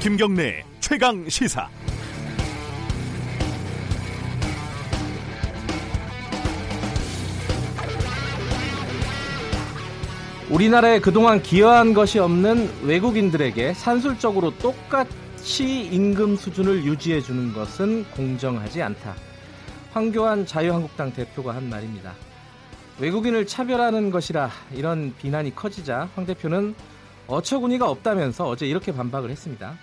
김경래 최강 시사. 우리나라에 그동안 기여한 것이 없는 외국인들에게 산술적으로 똑같이 임금 수준을 유지해 주는 것은 공정하지 않다. 황교안 자유한국당 대표가 한 말입니다. 외국인을 차별하는 것이라 이런 비난이 커지자 황 대표는 어처구니가 없다면서 어제 이렇게 반박을 했습니다.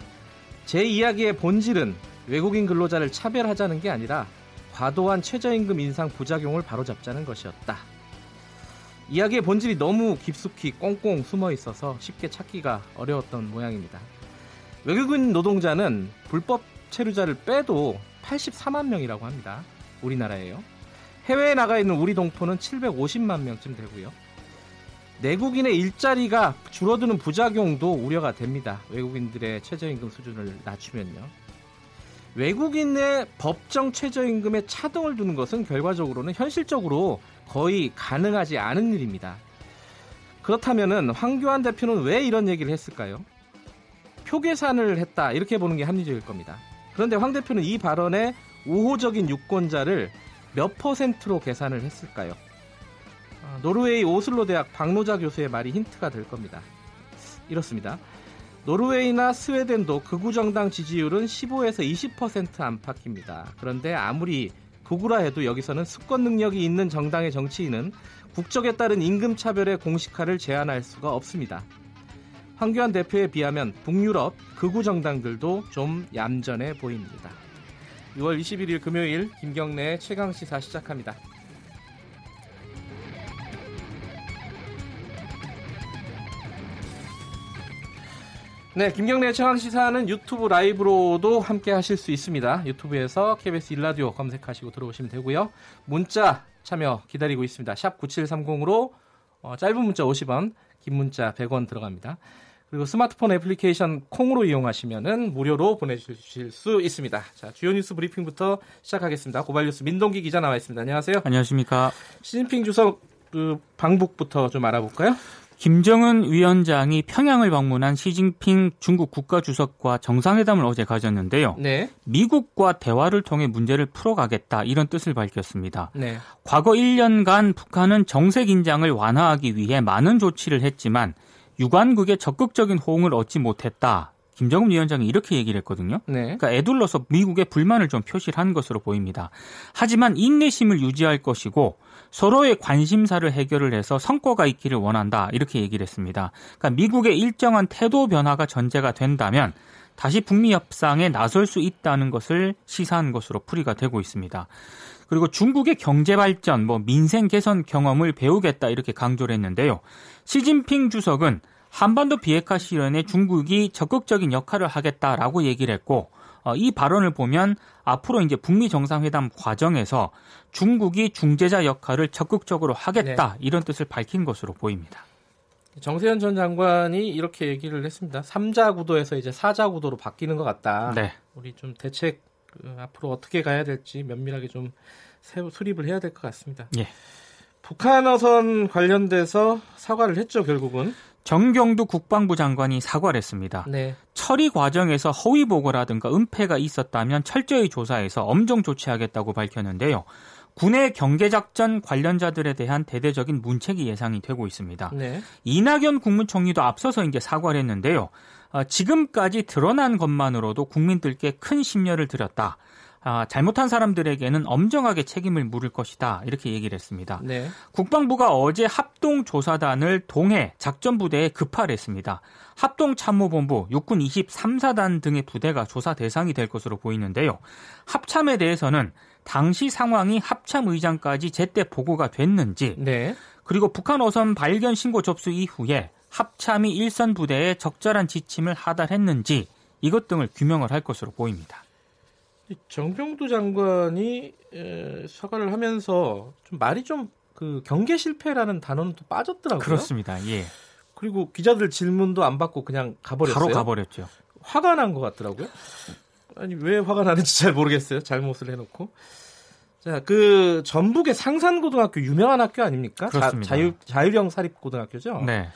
제 이야기의 본질은 외국인 근로자를 차별하자는 게 아니라 과도한 최저임금 인상 부작용을 바로잡자는 것이었다. 이야기의 본질이 너무 깊숙이 꽁꽁 숨어 있어서 쉽게 찾기가 어려웠던 모양입니다. 외국인 노동자는 불법 체류자를 빼도 84만 명이라고 합니다. 우리나라에요. 해외에 나가 있는 우리 동포는 750만 명쯤 되고요. 내국인의 일자리가 줄어드는 부작용도 우려가 됩니다. 외국인들의 최저임금 수준을 낮추면요. 외국인의 법정 최저임금에 차등을 두는 것은 결과적으로는 현실적으로 거의 가능하지 않은 일입니다. 그렇다면 황교안 대표는 왜 이런 얘기를 했을까요? 표 계산을 했다 이렇게 보는 게 합리적일 겁니다. 그런데 황 대표는 이 발언에 우호적인 유권자를 몇 퍼센트로 계산을 했을까요? 아, 노르웨이 오슬로 대학 박노자 교수의 말이 힌트가 될 겁니다. 이렇습니다. 노르웨이나 스웨덴도 극우 정당 지지율은 15에서 20% 안팎입니다. 그런데 아무리 극우라 해도 여기서는 수권 능력이 있는 정당의 정치인은 국적에 따른 임금 차별의 공식화를 제한할 수가 없습니다. 황교안 대표에 비하면 북유럽 극우 정당들도 좀 얌전해 보입니다. 6월 21일 금요일 김경래 최강 시사 시작합니다. 네, 김경래 최강 시사는 유튜브 라이브로도 함께 하실 수 있습니다. 유튜브에서 KBS 일라디오 검색하시고 들어오시면 되고요. 문자 참여 기다리고 있습니다. 샵 9730으로 어, 짧은 문자 50원, 긴 문자 100원 들어갑니다. 그리고 스마트폰 애플리케이션 콩으로 이용하시면 무료로 보내주실 수 있습니다. 자, 주요 뉴스 브리핑부터 시작하겠습니다. 고발뉴스 민동기 기자 나와 있습니다. 안녕하세요. 안녕하십니까. 시진핑 주석 그 방북부터 좀 알아볼까요? 김정은 위원장이 평양을 방문한 시진핑 중국 국가주석과 정상회담을 어제 가졌는데요. 네. 미국과 대화를 통해 문제를 풀어가겠다 이런 뜻을 밝혔습니다. 네. 과거 1년간 북한은 정세 긴장을 완화하기 위해 많은 조치를 했지만 유관국의 적극적인 호응을 얻지 못했다. 김정은 위원장이 이렇게 얘기를 했거든요. 네. 그러니까 애둘러서 미국의 불만을 좀 표시를 한 것으로 보입니다. 하지만 인내심을 유지할 것이고 서로의 관심사를 해결을 해서 성과가 있기를 원한다. 이렇게 얘기를 했습니다. 그러니까 미국의 일정한 태도 변화가 전제가 된다면 다시 북미 협상에 나설 수 있다는 것을 시사한 것으로 풀이가 되고 있습니다. 그리고 중국의 경제 발전, 뭐 민생 개선 경험을 배우겠다 이렇게 강조를 했는데요. 시진핑 주석은 한반도 비핵화 실현에 중국이 적극적인 역할을 하겠다라고 얘기를 했고 어, 이 발언을 보면 앞으로 이제 북미 정상회담 과정에서 중국이 중재자 역할을 적극적으로 하겠다 네. 이런 뜻을 밝힌 것으로 보입니다. 정세현 전 장관이 이렇게 얘기를 했습니다. 3자 구도에서 이제 4자 구도로 바뀌는 것 같다. 네. 우리 좀 대책 그 앞으로 어떻게 가야 될지 면밀하게 좀 수립을 해야 될 것 같습니다. 예. 북한 어선 관련돼서 사과를 했죠, 결국은. 정경두 국방부 장관이 사과를 했습니다. 네. 처리 과정에서 허위 보고라든가 은폐가 있었다면 철저히 조사해서 엄정 조치하겠다고 밝혔는데요. 군의 경계작전 관련자들에 대한 대대적인 문책이 예상이 되고 있습니다. 네. 이낙연 국무총리도 앞서서 이제 사과를 했는데요. 어, 지금까지 드러난 것만으로도 국민들께 큰 심려를 드렸다. 아, 잘못한 사람들에게는 엄정하게 책임을 물을 것이다 이렇게 얘기를 했습니다. 네. 국방부가 어제 합동 조사단을 동해 작전 부대에 급파를 했습니다. 합동 참모본부, 육군 23사단 등의 부대가 조사 대상이 될 것으로 보이는데요. 합참에 대해서는 당시 상황이 합참 의장까지 제때 보고가 됐는지, 네. 그리고 북한 어선 발견 신고 접수 이후에 합참이 일선 부대에 적절한 지침을 하달했는지 이것 등을 규명을 할 것으로 보입니다. 정병두 장관이 사과를 하면서 좀 말이 좀 그 경계 실패라는 단어는 또 빠졌더라고요. 그렇습니다. 예. 그리고 기자들 질문도 안 받고 그냥 가버렸어요. 바로 가버렸죠. 화가 난 것 같더라고요. 아니 왜 화가 나는지 잘 모르겠어요. 잘못을 해놓고. 자, 그 전북의 상산고등학교 유명한 학교 아닙니까? 그렇습니다. 자, 자유 자유령 사립고등학교죠. 네.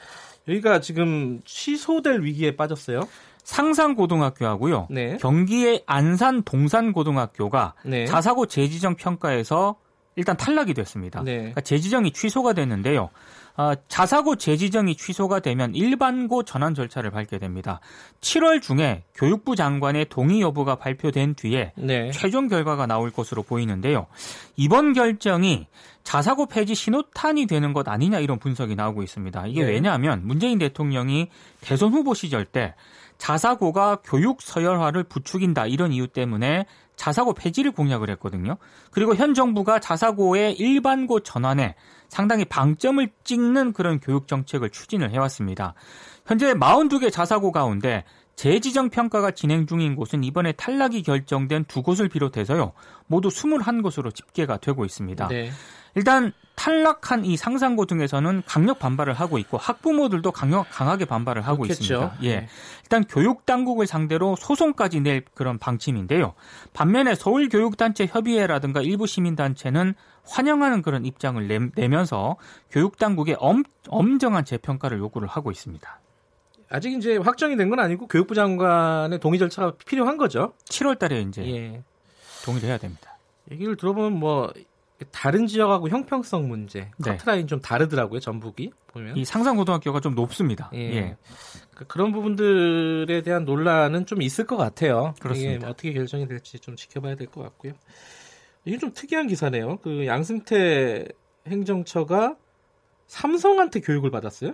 여기가 지금 취소될 위기에 빠졌어요. 상산고등학교하고요. 네. 경기의 안산 동산고등학교가 네. 자사고 재지정 평가에서 일단 탈락이 됐습니다. 네. 그러니까 재지정이 취소가 됐는데요. 어, 자사고 재지정이 취소가 되면 일반고 전환 절차를 밟게 됩니다. 7월 중에 교육부 장관의 동의 여부가 발표된 뒤에 네. 최종 결과가 나올 것으로 보이는데요. 이번 결정이 자사고 폐지 신호탄이 되는 것 아니냐 이런 분석이 나오고 있습니다. 이게 네. 왜냐하면 문재인 대통령이 대선 후보 시절 때 자사고가 교육 서열화를 부추긴다 이런 이유 때문에 자사고 폐지를 공약을 했거든요. 그리고 현 정부가 자사고의 일반고 전환에 상당히 방점을 찍는 그런 교육 정책을 추진을 해왔습니다. 현재 42개 자사고 가운데 재지정 평가가 진행 중인 곳은 이번에 탈락이 결정된 두 곳을 비롯해서요. 모두 21곳으로 집계가 되고 있습니다. 네. 일단 탈락한 이 상상고 등에서는 강력 반발을 하고 있고 학부모들도 강력 강하게 반발을 하고 그렇겠죠. 있습니다. 예. 네. 일단 교육 당국을 상대로 소송까지 낼 그런 방침인데요. 반면에 서울 교육단체 협의회라든가 일부 시민 단체는 환영하는 그런 입장을 내, 면서 교육 당국에 엄, 엄정한 재평가를 요구를 하고 있습니다. 아직 이제 확정이 된 건 아니고 교육부 장관의 동의 절차가 필요한 거죠. 7월 달에 이제 예. 동의를 해야 됩니다. 얘기를 들어보면 뭐 다른 지역하고 형평성 문제, 네. 커트라인 좀 다르더라고요. 전북이 보면 이 상상고등학교가 좀 높습니다. 예. 예. 그러니까 그런 부분들에 대한 논란은 좀 있을 것 같아요. 그렇습니다. 이게 어떻게 결정이 될지 좀 지켜봐야 될 것 같고요. 이게 좀 특이한 기사네요. 그 양승태 행정처가 삼성한테 교육을 받았어요?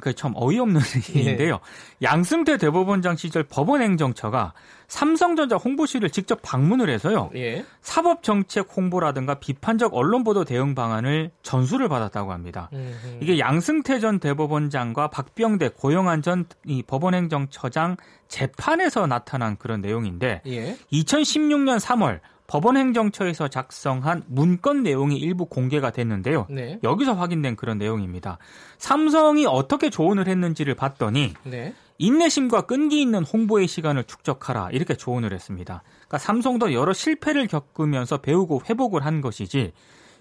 그러니까 참 어이없는 일인데요. 예. 양승태 대법원장 시절 법원행정처가 삼성전자 홍보실을 직접 방문을 해서요. 예. 사법 정책 홍보라든가 비판적 언론 보도 대응 방안을 전수를 받았다고 합니다. 음흠. 이게 양승태 전 대법원장과 박병대 고영한 전 이 법원행정처장 재판에서 나타난 그런 내용인데 예. 2016년 3월 법원행정처에서 작성한 문건 내용이 일부 공개가 됐는데요. 네. 여기서 확인된 그런 내용입니다. 삼성이 어떻게 조언을 했는지를 봤더니 네. 인내심과 끈기 있는 홍보의 시간을 축적하라 이렇게 조언을 했습니다. 그러니까 삼성도 여러 실패를 겪으면서 배우고 회복을 한 것이지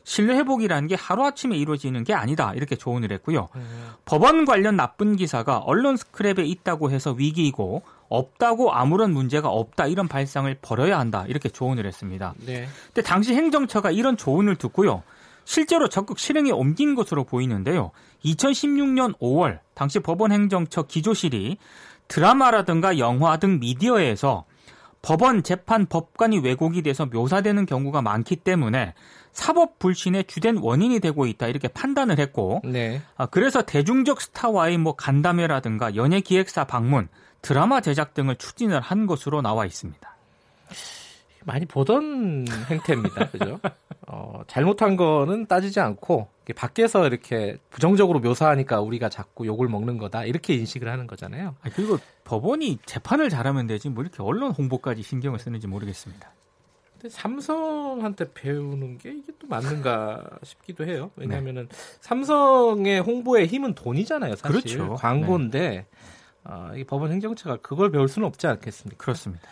신뢰 회복이라는 게 하루아침에 이루어지는 게 아니다. 이렇게 조언을 했고요. 음. 법원 관련 나쁜 기사가 언론 스크랩에 있다고 해서 위기이고 없다고 아무런 문제가 없다 이런 발상을 버려야 한다 이렇게 조언을 했습니다. 네. 근데 당시 행정처가 이런 조언을 듣고요. 실제로 적극 실행에 옮긴 것으로 보이는데요. 2016년 5월 당시 법원 행정처 기조실이 드라마라든가 영화 등 미디어에서 법원 재판 법관이 왜곡이 돼서 묘사되는 경우가 많기 때문에 사법 불신의 주된 원인이 되고 있다 이렇게 판단을 했고 네. 아, 그래서 대중적 스타와의 뭐 간담회라든가 연예 기획사 방문 드라마 제작 등을 추진을 한 것으로 나와 있습니다. 많이 보던 행태입니다. 그죠? 어, 잘못한 거는 따지지 않고 밖에서 이렇게 부정적으로 묘사하니까 우리가 자꾸 욕을 먹는 거다 이렇게 인식을 하는 거잖아요. 아, 그리고 법원이 재판을 잘하면 되지 뭐 이렇게 언론 홍보까지 신경을 쓰는지 모르겠습니다. 근데 삼성한테 배우는 게 이게 또 맞는가 싶기도 해요. 왜냐하면은 네. 삼성의 홍보의 힘은 돈이잖아요. 사실 그렇죠. 광고인데 네. 어, 이 법원 행정처가 그걸 배울 수는 없지 않겠습니까? 그렇습니다.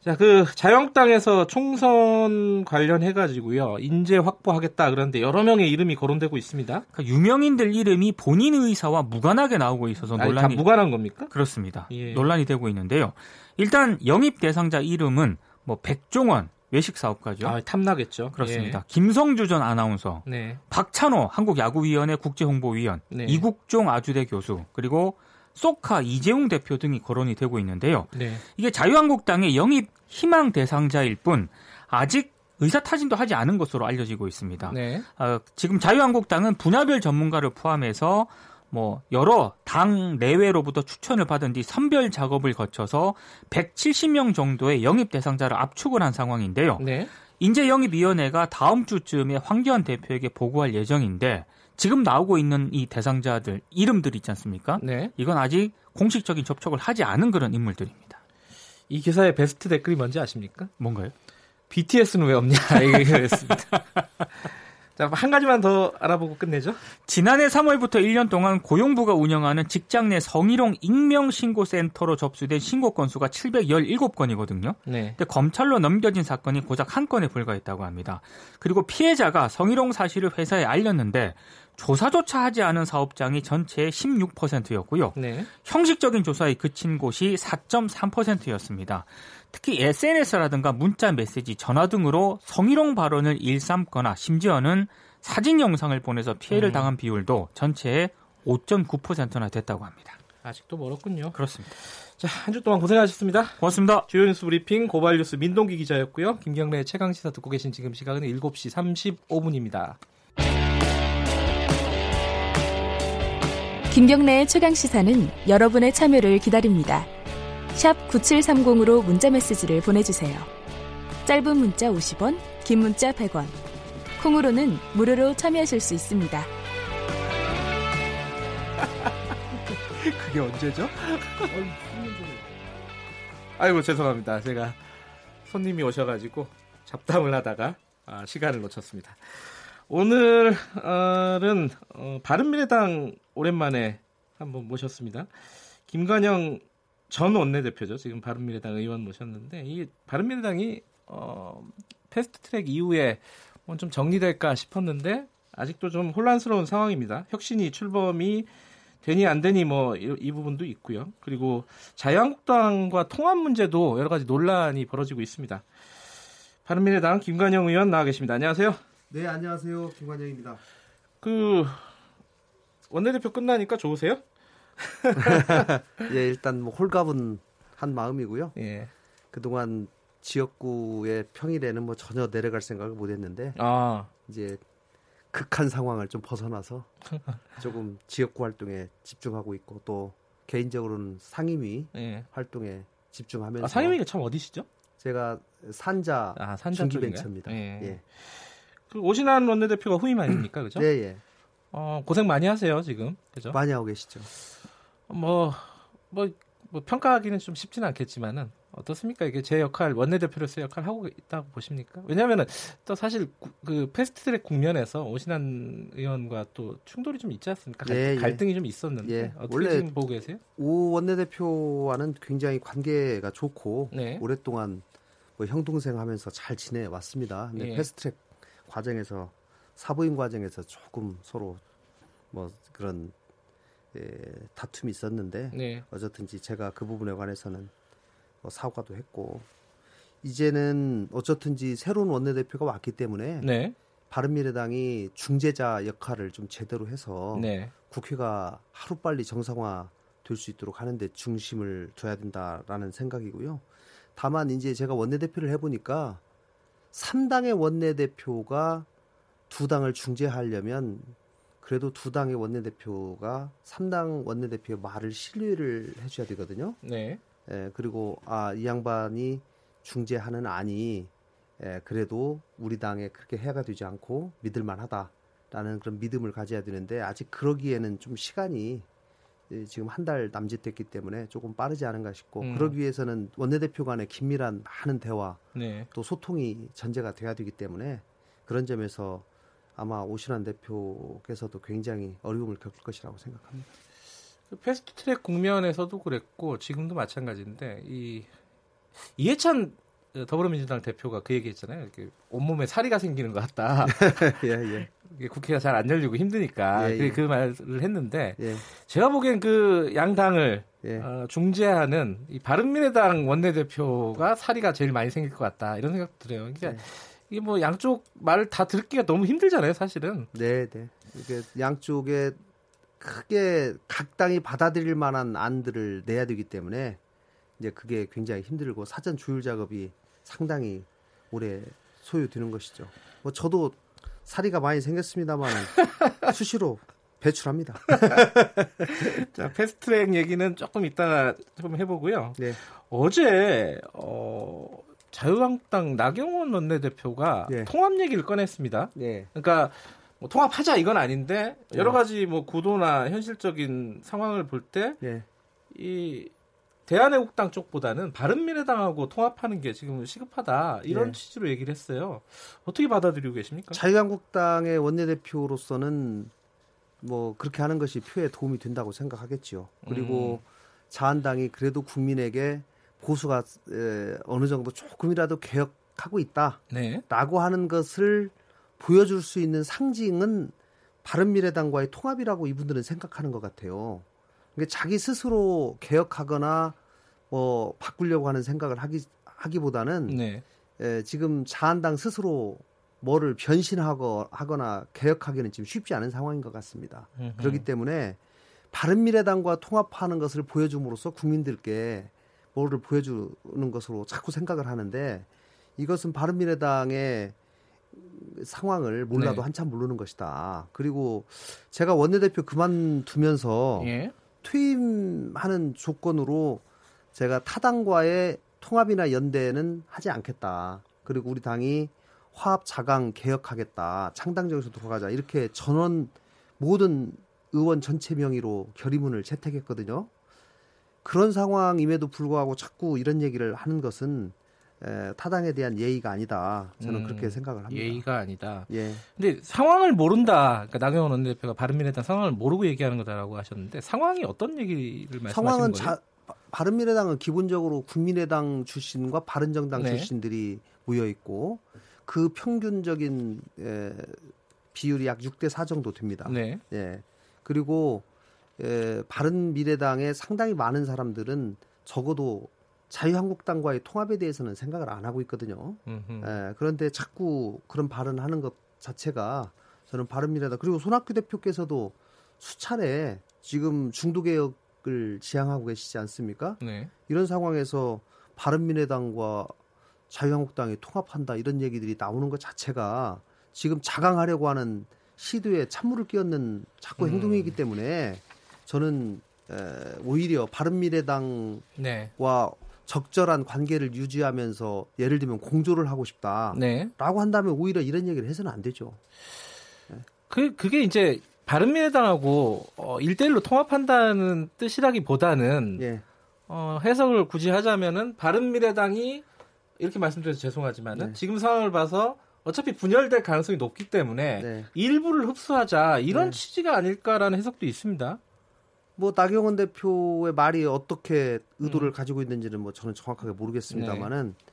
자, 그 자유한국당에서 총선 관련해 가지고요. 인재 확보하겠다 그런데 여러 명의 이름이 거론되고 있습니다. 그러니까 유명인들 이름이 본인 의사와 무관하게 나오고 있어서 논란이 아니, 무관한 겁니까? 그렇습니다. 예. 논란이 되고 있는데요. 일단 영입 대상자 이름은 뭐 백종원 외식 사업가죠. 아, 탐나겠죠. 그렇습니다. 예. 김성주 전 아나운서, 네. 박찬호 한국 야구위원회 국제홍보위원, 네. 이국종 아주대 교수, 그리고 소카 이재용 대표 등이 거론이 되고 있는데요. 네. 이게 자유한국당의 영입 희망 대상자일 뿐 아직 의사 타진도 하지 않은 것으로 알려지고 있습니다. 네. 어, 지금 자유한국당은 분야별 전문가를 포함해서 뭐 여러 당 내외로부터 추천을 받은 뒤 선별 작업을 거쳐서 170명 정도의 영입 대상자를 압축을 한 상황인데요. 네. 인재 영입 위원회가 다음 주쯤에 황교안 대표에게 보고할 예정인데 지금 나오고 있는 이 대상자들 이름들 있지 않습니까? 네. 이건 아직 공식적인 접촉을 하지 않은 그런 인물들입니다. 이 기사의 베스트 댓글이 뭔지 아십니까? 뭔가요? BTS는 왜 없냐 이거였습니다. 한 가지만 더 알아보고 끝내죠. 지난해 3월부터 1년 동안 고용부가 운영하는 직장 내 성희롱 익명신고센터로 접수된 신고 건수가 717건이거든요. 네. 근데 검찰로 넘겨진 사건이 고작 한 건에 불과했다고 합니다. 그리고 피해자가 성희롱 사실을 회사에 알렸는데 조사조차 하지 않은 사업장이 전체의 16%였고요. 네. 형식적인 조사에 그친 곳이 4.3%였습니다. 특히 SNS라든가 문자 메시지, 전화 등으로 성희롱 발언을 일삼거나 심지어는 사진 영상을 보내서 피해를 음. 당한 비율도 전체의 5.9%나 됐다고 합니다. 아직도 멀었군요. 그렇습니다. 자, 한 주 동안 고생하셨습니다. 고맙습니다. 주요 뉴스 브리핑 고발 뉴스 민동기 기자였고요. 김경래 최강 시사 듣고 계신 지금 시각은 7시 35분입니다. 김경래의 최강 시사는 여러분의 참여를 기다립니다. 샵 9730으로 문자 메시지를 보내주세요. 짧은 문자 50원, 긴 문자 100원. 콩으로는 무료로 참여하실 수 있습니다. 그게 언제죠? 아이고 죄송합니다. 제가 손님이 오셔가지고 잡담을 하다가 아, 시간을 놓쳤습니다. 오늘은 어, 바른미래당 오랜만에 한번 모셨습니다. 김관영 전 원내대표죠. 지금 바른미래당 의원 모셨는데 이 바른미래당이 어, 패스트트랙 이후에 뭐 좀 정리될까 싶었는데 아직도 좀 혼란스러운 상황입니다. 혁신이 출범이 되니 안 되니 뭐이 부분도 있고요. 그리고 자유한국당과 통합 문제도 여러 가지 논란이 벌어지고 있습니다. 바른미래당 김관영 의원 나와 계십니다. 안녕하세요. 네, 안녕하세요. 김관영입니다. 그 원내대표 끝나니까 좋으세요? 예, 일단 뭐 홀가분 한 마음이고요. 예. 그동안 지역구의 평일에는 뭐 전혀 내려갈 생각을 못 했는데 아. 이제 극한 상황을 좀 벗어나서 조금 지역구 활동에 집중하고 있고 또 개인적으로는 상임위 예. 활동에 집중하면서 아, 상임위가 참 어디시죠? 제가 산자, 아, 산자 중기벤처입니다. 예. 예. 그 오신환 원내대표가 후임 아닙니까, 그죠? 네, 예. 어, 고생 많이 하세요 지금, 그죠? 많이 하고 계시죠. 뭐, 뭐, 뭐 평가하기는 좀 쉽지는 않겠지만은 어떻습니까? 이게 제 역할 원내대표로서 역할 하고 있다고 보십니까? 왜냐하면은 또 사실 그 패스트트랙 국면에서 오신환 의원과 또 충돌이 좀 있지 않습니까? 예, 갈등이 예. 좀 있었는데 예. 어떻게 원래 지금 보고 계세요? 오 원내대표와는 굉장히 관계가 좋고 네. 오랫동안 뭐 형 동생 하면서 잘 지내 왔습니다. 근데 예. 패스트트랙 과정에서 사부인 과정에서 조금 서로 뭐 그런 예, 다툼이 있었는데 네. 어쨌든지 제가 그 부분에 관해서는 뭐 사과도 했고 이제는 어쨌든지 새로운 원내대표가 왔기 때문에 네. 바른미래당이 중재자 역할을 좀 제대로 해서 네. 국회가 하루빨리 정상화 될 수 있도록 하는데 중심을 둬야 된다라는 생각이고요. 다만 이제 제가 원내대표를 해보니까 3당의 원내대표가 두 당을 중재하려면 그래도 두 당의 원내대표가 3당 원내대표의 말을 신뢰를 해줘야 되거든요. 네. 예, 그리고 아, 이 양반이 중재하는 안이 예, 그래도 우리 당에 그렇게 해가 되지 않고 믿을만 하다라는 그런 믿음을 가져야 되는데 아직 그러기에는 좀 시간이 예, 지금 한 달 남짓됐기 때문에 조금 빠르지 않은가 싶고 음. 그러기 위해서는 원내대표 간의 긴밀한 많은 대화 네. 또 소통이 전제가 돼야 되기 때문에 그런 점에서 아마 오신환 대표께서도 굉장히 어려움을 겪을 것이라고 생각합니다. 그 패스트트랙 국면에서도 그랬고 지금도 마찬가지인데 이 이해찬 더불어민주당 대표가 그 얘기했잖아요. 이렇게 온몸에 사리가 생기는 것 같다. 예, 예. 국회가 잘 안 열리고 힘드니까 예, 예. 그 말을 했는데 예. 제가 보기엔 그 양당을 예. 어, 중재하는 이 바른미래당 원내대표가 사리가 제일 많이 생길 것 같다 이런 생각 들어요. 그러니까 예. 이게 뭐 양쪽 말을 다 듣기가 너무 힘들잖아요, 사실은. 네, 네. 이게 양쪽에 크게 각 당이 받아들일 만한 안들을 내야 되기 때문에 이제 그게 굉장히 힘들고 사전 조율 작업이 상당히 오래 소요되는 것이죠. 뭐 저도 사리가 많이 생겼습니다만 수시로 배출합니다. 자, 패스트트랙 얘기는 조금 이따가 좀 해보고요. 네. 어제 어, 자유한국당 나경원 원내대표가 예. 통합 얘기를 꺼냈습니다. 예. 그러니까 뭐 통합하자 이건 아닌데 여러 예. 가지 뭐 구도나 현실적인 상황을 볼 때이 예. 대한애국당 쪽보다는 바른미래당하고 통합하는 게 지금 시급하다 이런 네. 취지로 얘기를 했어요. 어떻게 받아들이고 계십니까? 자유한국당의 원내대표로서는 뭐 그렇게 하는 것이 표에 도움이 된다고 생각하겠지요. 그리고 음. 자한당이 그래도 국민에게 보수가 에, 어느 정도 조금이라도 개혁하고 있다라고 네. 하는 것을 보여줄 수 있는 상징은 바른미래당과의 통합이라고 이분들은 생각하는 것 같아요. 그러니까 자기 스스로 개혁하거나 뭐 바꾸려고 하는 생각을 하기 하기보다는 네. 에, 지금 자한당 스스로 뭐를 변신하거 하거나 개혁하기는 지금 쉽지 않은 상황인 것 같습니다. 음흠. 그렇기 때문에 바른미래당과 통합하는 것을 보여줌으로써 국민들께 뭐를 보여주는 것으로 자꾸 생각을 하는데 이것은 바른미래당의 상황을 몰라도 네. 한참 모르는 것이다. 그리고 제가 원내대표 그만두면서 예? 퇴임하는 조건으로 제가 타당과의 통합이나 연대는 하지 않겠다. 그리고 우리 당이 화합 자강 개혁하겠다. 창당적에서 돌아가자. 이렇게 전원 모든 의원 전체 명의로 결의문을 채택했거든요. 그런 상황임에도 불구하고 자꾸 이런 얘기를 하는 것은 에, 타당에 대한 예의가 아니다. 저는 음, 그렇게 생각을 합니다. 예의가 아니다. 예. 근데 상황을 모른다. 그러니까 나경원 원내대표가 바른미래당 상황을 모르고 얘기하는 거다라고 하셨는데 상황이 어떤 얘기를 말씀하시는 상황은 거예요? 자, 바른미래당은 기본적으로 국민의당 출신과 바른정당 네. 출신들이 모여 있고 그 평균적인 에, 비율이 약 6대 4 정도 됩니다. 네. 예. 그리고 에, 바른 미래당에 상당히 많은 사람들은 적어도 자유한국당과의 통합에 대해서는 생각을 안 하고 있거든요. 예, 그런데 자꾸 그런 발언하는 것 자체가 저는 바른 미래당 그리고 손학규 대표께서도 수차례 지금 중도 개혁을 지향하고 계시지 않습니까? 네. 이런 상황에서 바른 미래당과 자유한국당이 통합한다 이런 얘기들이 나오는 것 자체가 지금 자강하려고 하는 시도에 찬물을 끼얹는 자꾸 음. 행동이기 때문에 저는 에, 오히려 바른미래당과 네. 적절한 관계를 유지하면서 예를 들면 공조를 하고 싶다라고 네. 한다면 오히려 이런 얘기를 해서는 안 되죠. 네. 그 그게 이제 바른미래당하고 어, 1대1로 통합한다는 뜻이라기보다는 예. 어, 해석을 굳이 하자면은 바른미래당이 이렇게 말씀드려서 죄송하지만은 네. 지금 상황을 봐서 어차피 분열될 가능성이 높기 때문에 네. 일부를 흡수하자 이런 네. 취지가 아닐까라는 해석도 있습니다. 뭐 나경원 대표의 말이 어떻게 의도를 음. 가지고 있는지는 뭐 저는 정확하게 모르겠습니다만은 네.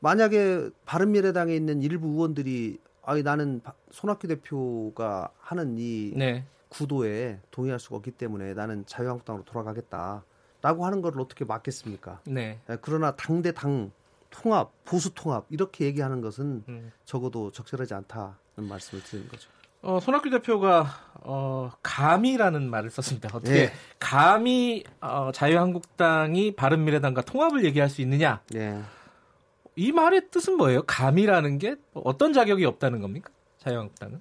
만약에 바른 미래당에 있는 일부 의원들이 아니 나는 손학규 대표가 하는 이 네. 구도에 동의할 수가 없기 때문에 나는 자유한국당으로 돌아가겠다라고 하는 걸 어떻게 막겠습니까? 네. 예, 그러나 당대 당 통합, 보수 통합 이렇게 얘기하는 것은 음. 적어도 적절하지 않다는 말씀을 드리는 거죠. 어, 손학규 대표가 어, 감이라는 말을 썼습니다. 어떻게 예. 감히 어, 자유한국당이 바른미래당과 통합을 얘기할 수 있느냐? 예. 이 말의 뜻은 뭐예요? 감이라는 게 어떤 자격이 없다는 겁니까? 자유한국당은?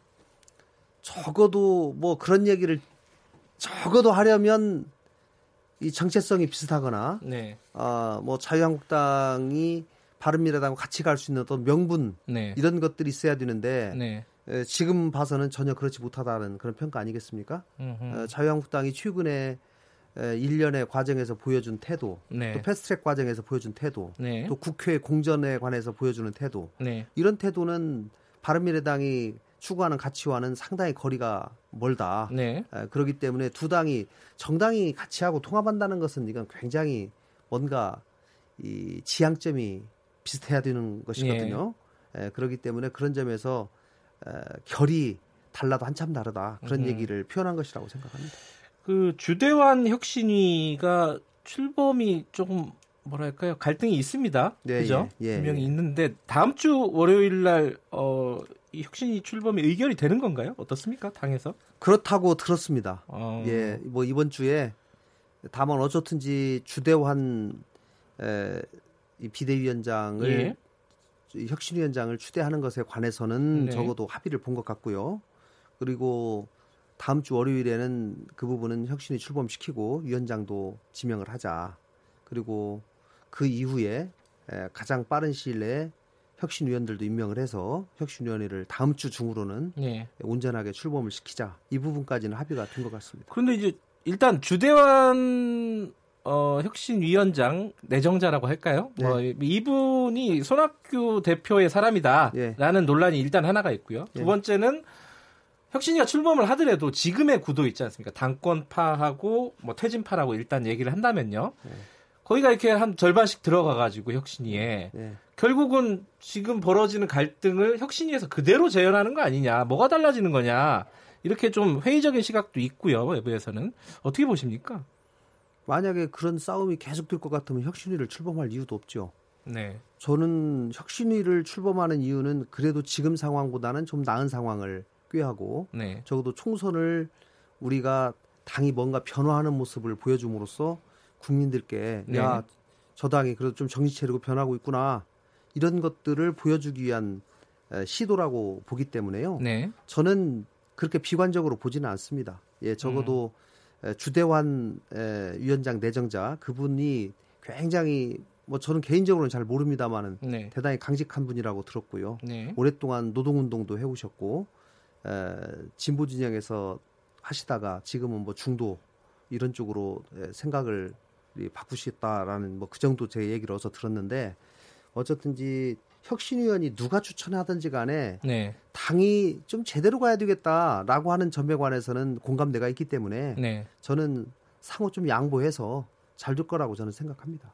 적어도 뭐 그런 얘기를 적어도 하려면 이 정체성이 비슷하거나, 네. 어 뭐 자유한국당이 바른미래당과 같이 갈 수 있는 어떤 명분 네. 이런 것들이 있어야 되는데 네. 에, 지금 봐서는 전혀 그렇지 못하다는 그런 평가 아니겠습니까? 어, 자유한국당이 최근에 에, 일련의 과정에서 보여준 태도, 네. 또 패스트트랙 과정에서 보여준 태도, 네. 또 국회 공전에 관해서 보여주는 태도, 네. 이런 태도는 바른미래당이 추구하는 가치와는 상당히 거리가 멀다. 네. 에, 그렇기 때문에 두 당이 정당이 같이 하고 통합한다는 것은 이건 굉장히 뭔가 이 지향점이 비슷해야 되는 것이거든요. 예. 에, 그렇기 때문에 그런 점에서 에, 결이 달라도 한참 다르다 그런 음. 얘기를 표현한 것이라고 생각합니다. 그 주대환 혁신위가 출범이 조금 뭐랄까요 갈등이 있습니다. 네, 그죠? 예, 예, 분명히 예. 있는데 다음 주 월요일 날 어, 이 혁신이 출범이 의결이 되는 건가요? 어떻습니까? 당에서? 그렇다고 들었습니다. 어... 예, 뭐 이번 주에 다만 어쨌든지 주대환 에, 이 비대위원장을 예. 혁신위원장을 추대하는 것에 관해서는 네. 적어도 합의를 본 것 같고요. 그리고 다음 주 월요일에는 그 부분은 혁신이 출범시키고 위원장도 지명을 하자. 그리고 그 이후에 가장 빠른 시일 내에 혁신위원들도 임명을 해서 혁신위원회를 다음 주 중으로는 네. 온전하게 출범을 시키자. 이 부분까지는 합의가 된 것 같습니다. 그런데 이제 일단 주대환 어, 혁신위원장 내정자라고 할까요? 네. 뭐 이분이 손학규 대표의 사람이다라는 예. 논란이 일단 하나가 있고요. 두 예. 번째는 혁신이가 출범을 하더라도 지금의 구도 있지 않습니까? 당권파하고 뭐 퇴진파라고 일단 얘기를 한다면요. 예. 거기가 이렇게 한 절반씩 들어가가지고 혁신이에 예. 결국은 지금 벌어지는 갈등을 혁신위에서 그대로 재현하는 거 아니냐? 뭐가 달라지는 거냐? 이렇게 좀 회의적인 시각도 있고요. 외부에서는 어떻게 보십니까? 만약에 그런 싸움이 계속될 것 같으면 혁신위를 출범할 이유도 없죠. 네. 저는 혁신위를 출범하는 이유는 그래도 지금 상황보다는 좀 나은 상황을 꾀하고 네. 적어도 총선을 우리가 당이 뭔가 변화하는 모습을 보여줌으로써 국민들께 네. 야 저 당이 그래도 좀 정신 차리고 변하고 있구나 이런 것들을 보여주기 위한 시도라고 보기 때문에요. 네. 저는 그렇게 비관적으로 보지는 않습니다. 예, 적어도 음. 주대환 위원장 내정자 그분이 굉장히 뭐 저는 개인적으로는 잘 모릅니다만은 네. 대단히 강직한 분이라고 들었고요. 네. 오랫동안 노동운동도 해오셨고 에, 진보 진영에서 하시다가 지금은 뭐 중도 이런 쪽으로 생각을 바꾸시겠다라는 뭐 그 정도 제 얘기를 어서 들었는데 어쨌든지 혁신위원이 누가 추천하든지 간에 네. 당이 좀 제대로 가야 되겠다라고 하는 점에 관해서는 공감대가 있기 때문에 네. 저는 상호 좀 양보해서 잘 될 거라고 저는 생각합니다.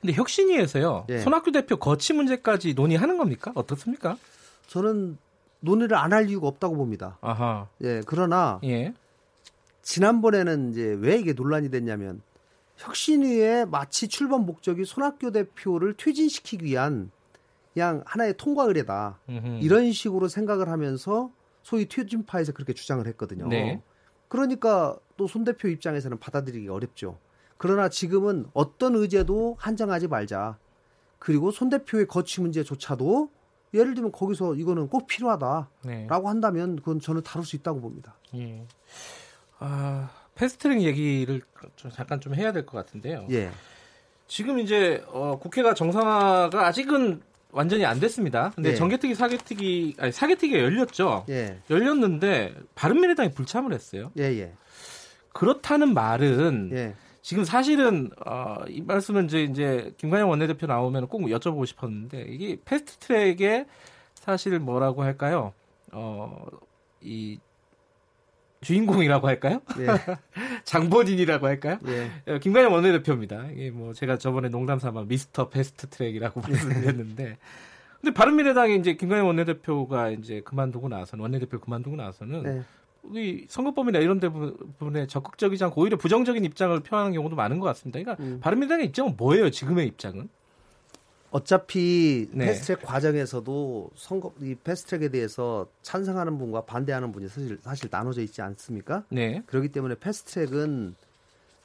근데 혁신위에서요 예. 손학규 대표 거치 문제까지 논의하는 겁니까? 어떻습니까? 저는 논의를 안 할 이유가 없다고 봅니다. 아하. 예, 그러나 예. 지난번에는 이제 왜 이게 논란이 됐냐면 혁신위의 마치 출범 목적이 손학규 대표를 퇴진시키기 위한 그냥 하나의 통과 의례다. 이런 식으로 생각을 하면서 소위 퇴진파에서 그렇게 주장을 했거든요. 네. 그러니까 또 손 대표 입장에서는 받아들이기 어렵죠. 그러나 지금은 어떤 의제도 한정하지 말자. 그리고 손 대표의 거취 문제조차도 예를 들면 거기서 이거는 꼭 필요하다라고 네. 한다면 그건 저는 다룰 수 있다고 봅니다. 예. 아, 패스트트랙 얘기를 좀 잠깐 좀 해야 될 것 같은데요. 예. 지금 이제 어, 국회가 정상화가 아직은 완전히 안 됐습니다. 근데 예. 정개특위 사개특위 아니 사개특위가 열렸죠. 예. 열렸는데 바른미래당이 불참을 했어요. 예예. 예. 그렇다는 말은 예. 지금 사실은 어, 이 말씀은 이제 이제 김관영 원내대표 나오면 꼭 여쭤보고 싶었는데 이게 패스트트랙에 사실 뭐라고 할까요? 어, 이 주인공이라고 할까요? 예. 장본인이라고 할까요? 예. 어, 김관영 원내대표입니다. 이게 뭐 제가 저번에 농담 삼아 미스터 패스트트랙이라고 말씀드렸는데 근데 바른미래당이 이제 김관영 원내대표가 이제 그만두고 나서는 원내대표 그만두고 나서는 네. 이 선거법이나 이런 부분에 적극적이지 않고 오히려 부정적인 입장을 표하는 경우도 많은 것 같습니다. 그러니까 음. 바른미래당의 입장은 뭐예요? 지금의 입장은? 어차피 네. 패스트트랙 과정에서도 선거 이 패스트트랙에 대해서 찬성하는 분과 반대하는 분이 사실 사실 나눠져 있지 않습니까? 네. 그렇기 때문에 패스트트랙은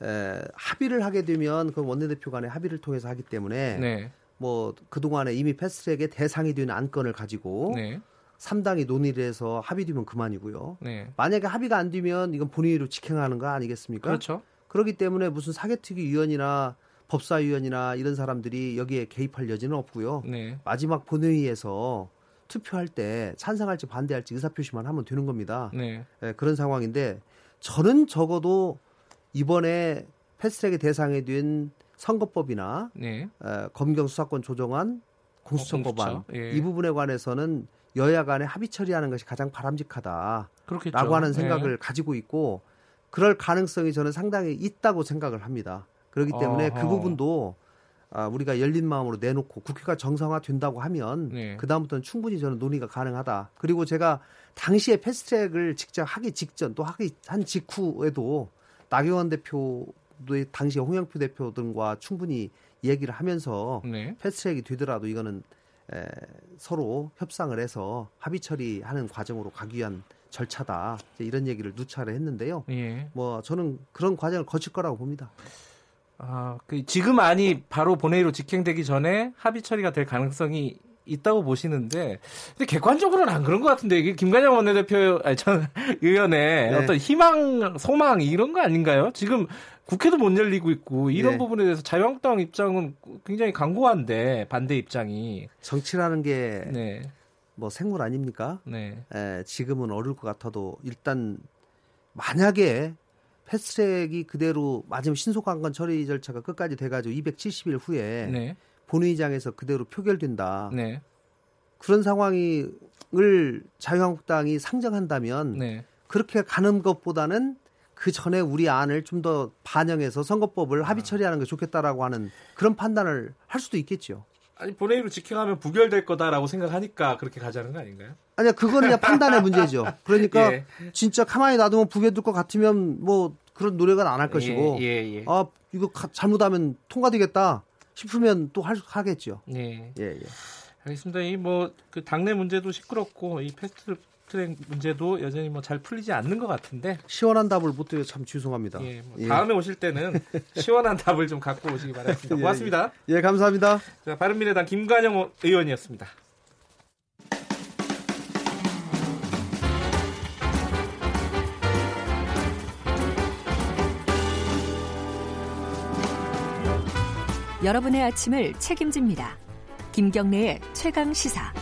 에, 합의를 하게 되면 그 원내대표 간의 합의를 통해서 하기 때문에 네. 뭐 그 동안에 이미 패스트트랙의 대상이 되는 안건을 가지고 네. 3당이 논의를 해서 합의되면 그만이고요. 네. 만약에 합의가 안 되면 이건 본인으로 직행하는 거 아니겠습니까? 그렇죠. 그렇기 때문에 무슨 사개특위 위원이나 법사위원이나 이런 사람들이 여기에 개입할 여지는 없고요. 네. 마지막 본회의에서 투표할 때 찬성할지 반대할지 의사표시만 하면 되는 겁니다. 네. 네, 그런 상황인데 저는 적어도 이번에 패스트트랙의 대상이 된 선거법이나 네. 에, 검경 수사권 조정안 공수처 법안 어, 예. 이 부분에 관해서는 여야 간에 합의 처리하는 것이 가장 바람직하다라고 그렇겠죠. 하는 생각을 네. 가지고 있고 그럴 가능성이 저는 상당히 있다고 생각을 합니다. 그렇기 때문에 그 어허. 그 부분도 아, 우리가 열린 마음으로 내놓고 국회가 정상화 된다고 하면 네. 그 다음부터는 충분히 저는 논의가 가능하다. 그리고 제가 당시에 패스트트랙을 직접 하기 직전 또 하기 한 직후에도 나경원 대표도 당시에 홍영표 대표 등과 충분히 얘기를 하면서 네. 패스트트랙이 되더라도 이거는 에, 서로 협상을 해서 합의 처리하는 과정으로 가기 위한 절차다. 이런 얘기를 누차를 했는데요. 예. 뭐 저는 그런 과정을 거칠 거라고 봅니다. 아, 그 지금 안이 바로 본회의로 직행되기 전에 합의 처리가 될 가능성이 있다고 보시는데 근데 객관적으로는 안 그런 것 같은데 이게 김관영 원내대표 아니 전 의원의 네. 어떤 희망 소망 이런 거 아닌가요? 지금 국회도 못 열리고 있고 이런 네. 부분에 대해서 자유한국당 입장은 굉장히 강고한데 반대 입장이 정치라는 게 네. 뭐 생물 아닙니까? 네. 에, 지금은 어려울 것 같아도 일단 만약에 패스트트랙이 그대로 맞으면 신속한건 처리 절차가 끝까지 돼가지고 270일 후에 네. 본회의장에서 그대로 표결된다. 네. 그런 상황을 자유한국당이 상정한다면 네. 그렇게 가는 것보다는 그 전에 우리 안을 좀 더 반영해서 선거법을 합의 처리하는 게 좋겠다라고 하는 그런 판단을 할 수도 있겠죠. 아니 본회의로 지켜가면 부결될 거다라고 생각하니까 그렇게 가자는 거 아닌가요? 아니야 그거는 그냥 판단의 문제죠. 그러니까 예. 진짜 가만히 놔두면 부결될 것 같으면 뭐 그런 노력은 안 할 것이고 예, 예, 예. 아 이거 가, 잘못하면 통과되겠다 싶으면 또 할, 하겠죠. 예. 예, 예. 알겠습니다. 이 뭐 그 당내 문제도 시끄럽고 이 패스트 트랙 문제도 여전히 뭐 잘 풀리지 않는 것 같은데 시원한 답을 못 드려 참 죄송합니다. 예, 뭐 예. 다음에 오실 때는 시원한 답을 좀 갖고 오시기 바랍니다. 예, 고맙습니다. 예, 예, 감사합니다. 자, 바른미래당 김관영 의원이었습니다. 여러분의 아침을 책임집니다. 김경래의 최강 시사.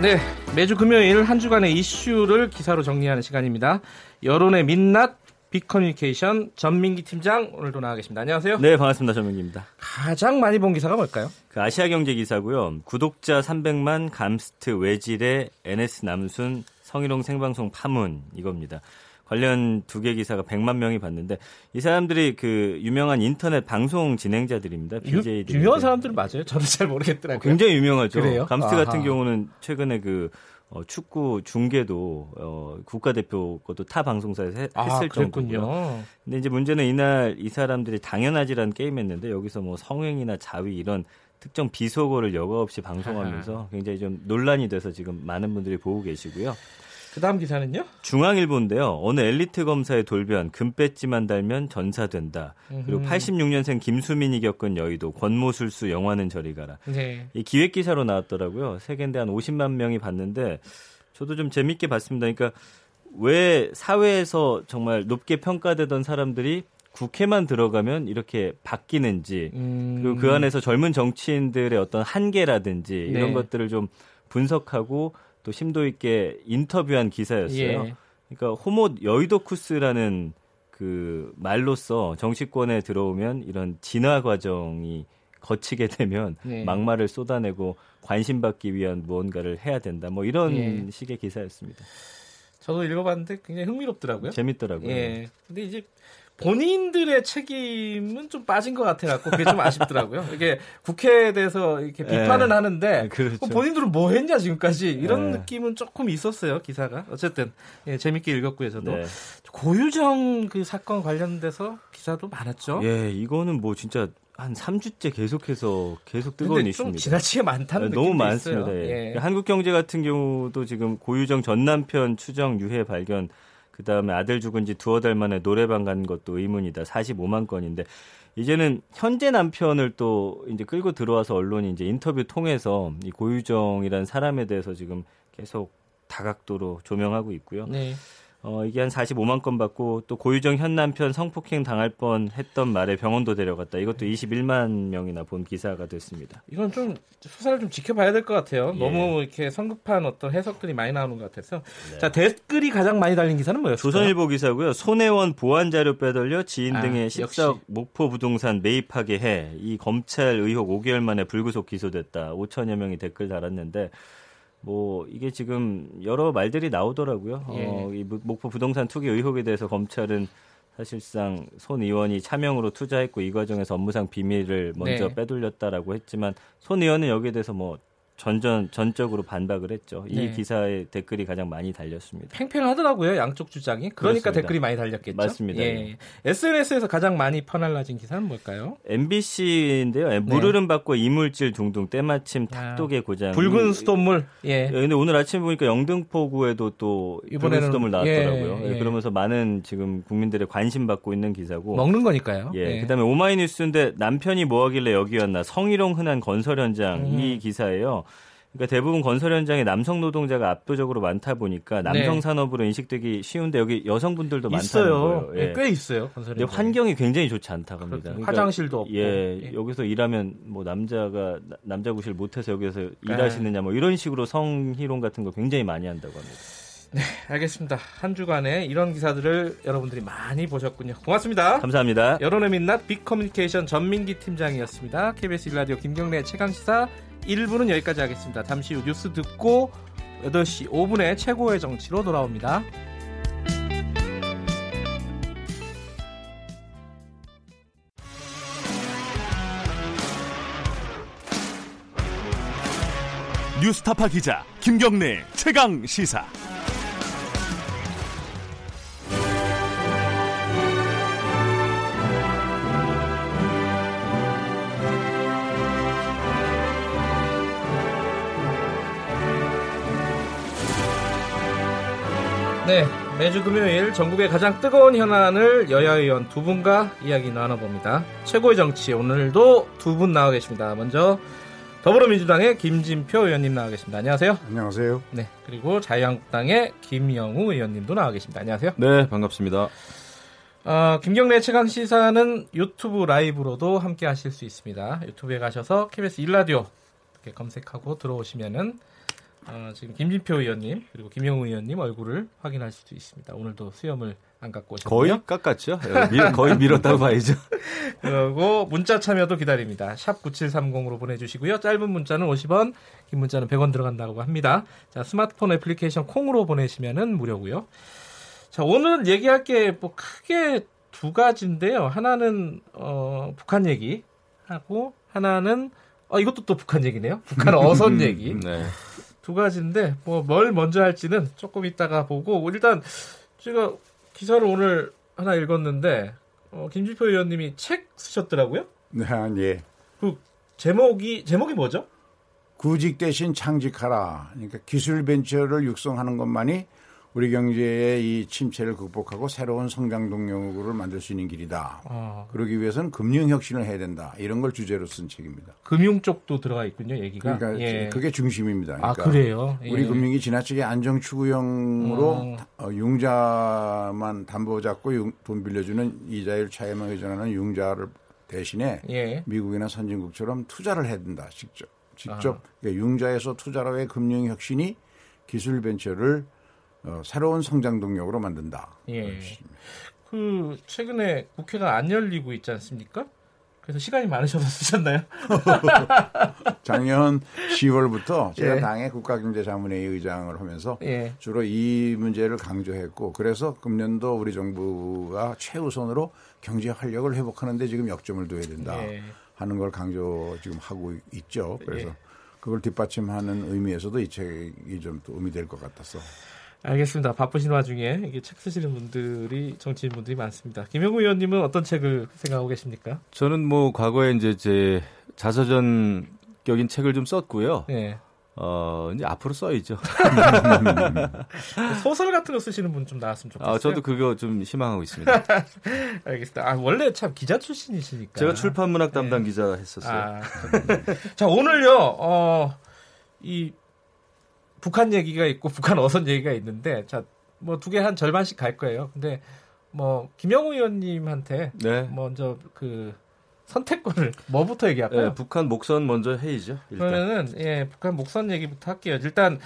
네, 매주 금요일 한 주간의 이슈를 기사로 정리하는 시간입니다. 여론의 민낯 빅커뮤니케이션 전민기 팀장 오늘도 나와 계십니다. 안녕하세요. 네, 반갑습니다. 전민기입니다. 가장 많이 본 기사가 뭘까요? 그 아시아 경제 기사고요. 구독자 300만 감스트 외질의 NS 남순 성희롱 생방송 파문 이겁니다. 관련 두 개 기사가 100만 명이 봤는데 이 사람들이 그 유명한 인터넷 방송 진행자들입니다. BJ들. 유명한 사람들 맞아요? 저도 잘 모르겠더라고요. 굉장히 유명하죠. 그래요? 감스트 아하. 같은 경우는 최근에 그 어, 축구 중계도 어, 국가대표 것도 타 방송사에서 해, 아, 했을 정도군요. 근데 이제 문제는 이날 이 사람들이 당연하지라는 게임했는데 여기서 뭐 성행이나 자위 이런 특정 비속어를 여과 없이 방송하면서 굉장히 좀 논란이 돼서 지금 많은 분들이 보고 계시고요. 그 다음 기사는요? 중앙일보인데요. 어느 엘리트 검사의 돌변, 금배지만 달면 전사된다. 그리고 86년생 김수민이 겪은 여의도, 권모술수 영화는 저리 가라. 네. 이 기획 기사로 나왔더라고요. 세계인데 한 50만 명이 봤는데 저도 좀 재밌게 봤습니다. 그러니까 왜 사회에서 정말 높게 평가되던 사람들이 국회만 들어가면 이렇게 바뀌는지 음... 그리고 그 안에서 젊은 정치인들의 어떤 한계라든지 이런 네. 것들을 좀 분석하고 또 심도 있게 인터뷰한 기사였어요. 예. 그러니까 호모 여의도쿠스라는 그 말로써 정치권에 들어오면 이런 진화 과정이 거치게 되면 네. 막말을 쏟아내고 관심받기 위한 무언가를 해야 된다. 뭐 이런 예. 식의 기사였습니다. 저도 읽어봤는데 굉장히 흥미롭더라고요. 재밌더라고요. 예. 근데 이제 본인들의 책임은 좀 빠진 것 같아갖고 그게 좀 아쉽더라고요. 이게 국회에 대해서 이렇게 네. 비판은 네. 하는데 그렇죠. 본인들은 뭐 했냐 지금까지 이런 네. 느낌은 조금 있었어요 기사가. 어쨌든 예, 재밌게 읽었고요 저도 네. 고유정 그 사건 관련돼서 기사도 많았죠. 예, 이거는 뭐 진짜 한 3주째 계속해서 계속 뜨거운 이슈입니다. 지나치게 많다는 네, 너무 많습니다. 예. 예. 한국 경제 같은 경우도 지금 고유정 전 남편 추정 유해 발견 그 다음에 아들 죽은 지 두어 달 만에 노래방 간 것도 의문이다. 45만 건인데 이제는 현재 남편을 또 이제 끌고 들어와서 언론이 이제 인터뷰 통해서 이 고유정이라는 사람에 대해서 지금 계속 다각도로 조명하고 있고요. 네. 어, 이게 한 45만 건 받고 또 고유정 현 남편 성폭행 당할 뻔 했던 말에 병원도 데려갔다. 이것도 21만 명이나 본 기사가 됐습니다. 이건 좀 수사를 좀 지켜봐야 될 것 같아요. 예. 너무 이렇게 성급한 어떤 해석들이 많이 나오는 것 같아서. 네. 자, 댓글이 가장 많이 달린 기사는 뭐였어요? 조선일보 기사고요. 손혜원 보안 자료 빼돌려 지인 아, 등의 14억 목포 부동산 매입하게 해. 이 검찰 의혹 5개월 만에 불구속 기소됐다. 5천여 명이 댓글 달았는데 뭐 이게 지금 여러 말들이 나오더라고요. 예. 어, 이 목포 부동산 투기 의혹에 대해서 검찰은 사실상 손 의원이 차명으로 투자했고 이 과정에서 업무상 비밀을 먼저 네. 빼돌렸다라고 했지만 손 의원은 여기에 대해서 뭐 전전 전적으로 반박을 했죠. 이 네. 기사의 댓글이 가장 많이 달렸습니다. 팽팽하더라고요 양쪽 주장이. 그러니까 그렇습니다. 댓글이 많이 달렸겠죠. 맞습니다. 예. SNS에서 가장 많이 퍼날라진 기사는 뭘까요? MBC인데요. 예, 물흐름 네. 받고 이물질 둥둥 때마침 탁독의 고장. 붉은 수돗물. 예. 예. 근데 오늘 아침 보니까 영등포구에도 또 붉은 수돗물 나왔더라고요. 예. 예. 그러면서 많은 지금 국민들의 관심 받고 있는 기사고. 먹는 거니까요. 예. 예. 그다음에 오마이뉴스인데 남편이 뭐 하길래 여기 왔나 성희롱 흔한 건설 현장 음. 이 기사예요. 그러니까 대부분 건설 현장에 남성 노동자가 압도적으로 많다 보니까 남성 네. 산업으로 인식되기 쉬운데 여기 여성분들도. 많다는 거예요. 예. 꽤 있어요. 건설 현장. 환경이 굉장히 좋지 않다고 합니다. 그러니까 화장실도 없고. 예, 예, 여기서 일하면 뭐 남자가 남자 구실 못해서 여기서 네. 일하시느냐 뭐 이런 식으로 성희롱 같은 거 굉장히 많이 한다고 합니다. 네, 알겠습니다. 한 주간에 이런 기사들을 여러분들이 많이 보셨군요. 고맙습니다. 감사합니다. 여론의 민낯 빅커뮤니케이션 전민기 팀장이었습니다. KBS 일라디오 김경래 최강 시사 1부는 여기까지 하겠습니다. 잠시 후 뉴스 듣고 8시 5분에 최고의 정치로 돌아옵니다. 뉴스타파 기자 김경래 최강 시사. 매주 금요일 전국의 가장 뜨거운 현안을 여야 의원 두 분과 이야기 나눠봅니다. 최고의 정치 오늘도 두 분 나와 계십니다. 먼저 더불어민주당의 김진표 의원님 나와 계십니다. 안녕하세요. 안녕하세요. 네. 그리고 자유한국당의 김영우 의원님도 나와 계십니다. 안녕하세요. 네, 반갑습니다. 어, 김경래 최강 시사는 유튜브 라이브로도 함께 하실 수 있습니다. 유튜브에 가셔서 KBS 일라디오 이렇게 검색하고 들어오시면은 어, 지금 김진표 의원님 그리고 김영우 의원님 얼굴을 확인할 수도 있습니다. 오늘도 수염을 안 갖고 오셨고요. 거의 깎았죠. 예, 거의 밀었다고 봐야죠. 그리고 문자 참여도 기다립니다. 샵 9730으로 보내주시고요. 짧은 문자는 50원, 긴 문자는 100원 들어간다고 합니다. 자 스마트폰 애플리케이션 콩으로 보내시면은 무료고요. 자 오늘 얘기할 게 뭐 크게 두 가지인데요. 하나는 어, 북한 얘기 하고 하나는 어, 이것도 또 북한 얘기네요. 북한 어선 얘기. 네. 두 가지인데 뭐 뭘 먼저 할지는 조금 이따가 보고 일단 제가 기사를 오늘 하나 읽었는데 어, 김지표 의원님이 책 쓰셨더라고요. 네, 예. 그 제목이 제목이 뭐죠? 구직 대신 창직하라. 그러니까 기술 벤처를 육성하는 것만이 우리 경제의 이 침체를 극복하고 새로운 성장 동력을 만들 수 있는 길이다. 아. 그러기 위해서는 금융 혁신을 해야 된다. 이런 걸 주제로 쓴 책입니다. 금융 쪽도 들어가 있군요, 얘기가. 그러니까 예. 그게 중심입니다. 아, 그러니까 아, 그래요? 예. 우리 금융이 지나치게 안정 추구형으로 어. 어, 융자만 담보 잡고 융, 돈 빌려주는 이자율 차이만 의존하는 융자를 대신에 예. 미국이나 선진국처럼 투자를 해야 된다. 직접. 직접 아. 그러니까 융자에서 투자로 의 금융 혁신이 기술 벤처를 어, 새로운 성장 동력으로 만든다. 예. 그 최근에 국회가 안 열리고 있지 않습니까? 그래서 시간이 많으셔서 쓰셨나요? 작년 10월부터 제가 예. 당의 국가경제자문회의 의장을 하면서 예. 주로 이 문제를 강조했고 그래서 금년도 우리 정부가 최우선으로 경제 활력을 회복하는데 지금 역점을 둬야 된다 예. 하는 걸 강조 지금 하고 있죠. 그래서 예. 그걸 뒷받침하는 의미에서도 이 책이 좀 또 의미될 것 같아서 알겠습니다. 바쁘신 와중에 이게 책 쓰시는 분들이 정치인 분들이 많습니다. 김영우 의원님은 어떤 책을 생각하고 계십니까? 저는 뭐 과거에 이제 제 자서전격인 책을 좀 썼고요. 네. 어, 이제 앞으로 써야죠. 소설 같은 거 쓰시는 분 좀 나왔으면 좋겠어요. 아, 저도 그거 좀 희망하고 있습니다. 알겠습니다. 아, 원래 참 기자 출신이시니까. 제가 출판문학 담당 네. 기자 했었어요. 아, 자, 오늘요, 어, 이 북한 얘기가 있고 북한 어선 얘기가 있는데 자 뭐 두 개 한 절반씩 갈 거예요. 근데 뭐 김영우 의원님한테 네. 먼저 그 선택권을 뭐부터 얘기할까요? 네, 북한 목선 먼저 해이죠. 일단. 그러면은 예 북한 목선 얘기부터 할게요. 일단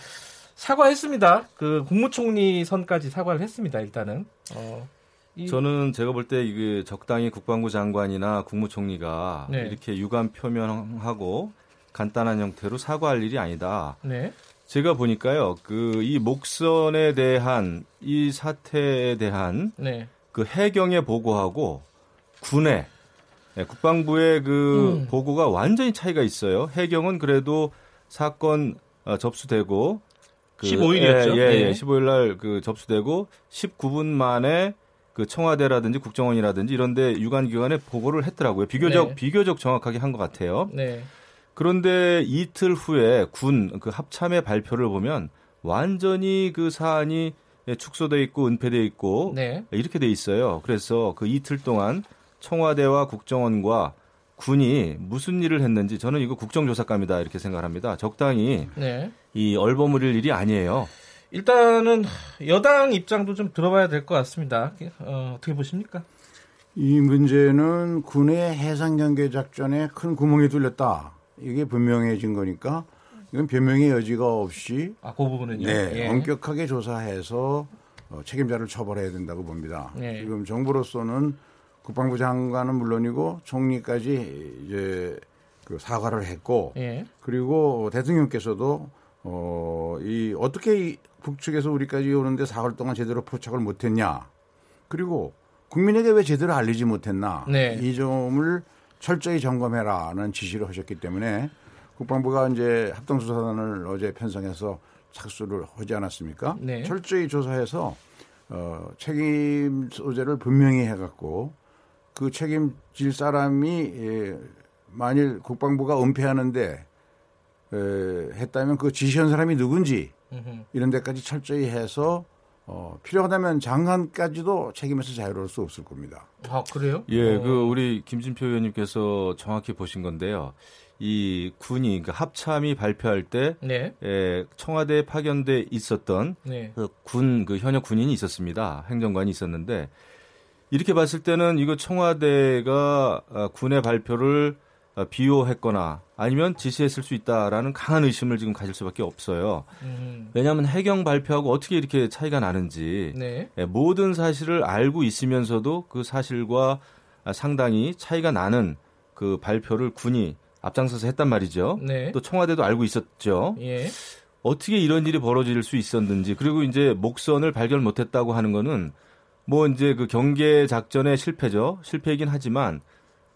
사과했습니다. 그 국무총리 선까지 사과를 했습니다. 일단은. 어, 이... 저는 제가 볼 때 이게 적당히 국방부 장관이나 국무총리가 네. 이렇게 유감 표명하고 간단한 형태로 사과할 일이 아니다. 네. 제가 보니까요, 그 이 목선에 대한 이 사태에 대한 네. 그 해경의 보고하고 군의 네, 국방부의 그 음. 보고가 완전히 차이가 있어요. 해경은 그래도 사건 어, 접수되고 그, 15일이었죠. 예, 예, 예. 15일 날 그 접수되고 19분 만에 그 청와대라든지 국정원이라든지 이런데 유관 기관에 보고를 했더라고요. 비교적 네. 비교적 정확하게 한 것 같아요. 네. 그런데 이틀 후에 군 그 합참의 발표를 보면 완전히 그 사안이 축소돼 있고 은폐돼 있고 네. 이렇게 돼 있어요. 그래서 그 이틀 동안 청와대와 국정원과 군이 무슨 일을 했는지 저는 이거 국정조사감이다 이렇게 생각합니다. 적당히 네. 이 얼버무릴 일이 아니에요. 일단은 여당 입장도 좀 들어봐야 될 것 같습니다. 어, 어떻게 보십니까? 이 문제는 군의 해상 경계 작전에 큰 구멍이 뚫렸다. 이게 분명해진 거니까 이건 변명의 여지가 없이 아, 그 부분은요. 네, 예. 엄격하게 조사해서 어, 책임자를 처벌해야 된다고 봅니다. 예. 지금 정부로서는 국방부 장관은 물론이고 총리까지 이제 그 사과를 했고 예. 그리고 대통령께서도 어, 이 어떻게 북측에서 우리까지 오는데 사흘 동안 제대로 포착을 못했냐 그리고 국민에게 왜 제대로 알리지 못했나 네. 이 점을 철저히 점검해라는 지시를 하셨기 때문에 국방부가 이제 합동수사단을 어제 편성해서 착수를 하지 않았습니까? 네. 철저히 조사해서 어, 책임 소재를 분명히 해갖고 그 책임질 사람이 예, 만일 국방부가 은폐하는데 에, 했다면 그 지시한 사람이 누군지 이런 데까지 철저히 해서 어, 필요하다면 장관까지도 책임에서 자유로울 수 없을 겁니다. 아 그래요? 예, 어. 그 우리 김진표 의원님께서 정확히 보신 건데요. 이 군이 그 합참이 발표할 때 네. 예, 청와대에 파견돼 있었던 네. 그군그 그 현역 군인이 있었습니다. 행정관이 있었는데 이렇게 봤을 때는 이거 청와대가 아, 군의 발표를 어, 비호했거나 아니면 지시했을 수 있다라는 강한 의심을 지금 가질 수밖에 없어요. 음. 왜냐하면 해경 발표하고 어떻게 이렇게 차이가 나는지 네. 예, 모든 사실을 알고 있으면서도 그 사실과 상당히 차이가 나는 그 발표를 군이 앞장서서 했단 말이죠. 네. 또 청와대도 알고 있었죠. 예. 어떻게 이런 일이 벌어질 수 있었는지 그리고 이제 목선을 발견 못했다고 하는 거는 뭐 이제 그 경계 작전의 실패죠. 실패이긴 하지만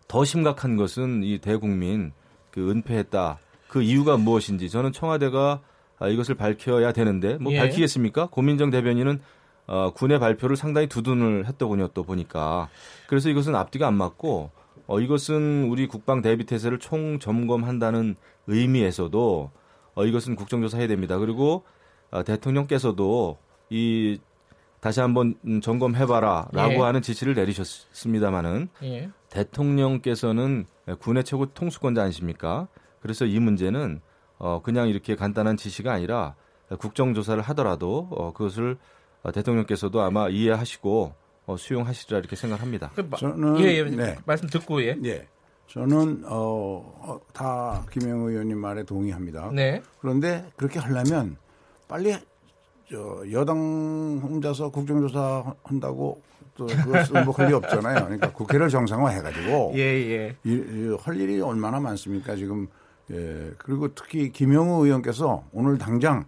더 심각한 것은 이 대국민 그 은폐했다. 그 이유가 무엇인지 저는 청와대가 아, 이것을 밝혀야 되는데 뭐 예. 밝히겠습니까? 고민정 대변인은 어, 군의 발표를 상당히 두둔을 했더군요. 또 보니까 그래서 이것은 앞뒤가 안 맞고 어, 이것은 우리 국방 대비 태세를 총 점검한다는 의미에서도 어, 이것은 국정조사해야 됩니다. 그리고 어, 대통령께서도 이 다시 한번 점검해봐라라고 예. 하는 지시를 내리셨습니다마는 예. 대통령께서는 군의 최고 통수권자 아니십니까? 그래서 이 문제는 어, 그냥 이렇게 간단한 지시가 아니라 국정조사를 하더라도 어, 그것을 대통령께서도 아마 이해하시고 어, 수용하시리라 이렇게 생각합니다. 그 저는 예, 예, 네. 말씀 듣고 예. 예. 저는 어, 어, 다 김영 의원님 말에 동의합니다. 네. 그런데 그렇게 하려면 빨리 저 여당 혼자서 국정조사 한다고 또 그것은 뭐 권리 없잖아요. 그러니까 국회를 정상화해가지고 예, 예. 이, 이, 할 일이 얼마나 많습니까 지금 예 그리고 특히 김영우 의원께서 오늘 당장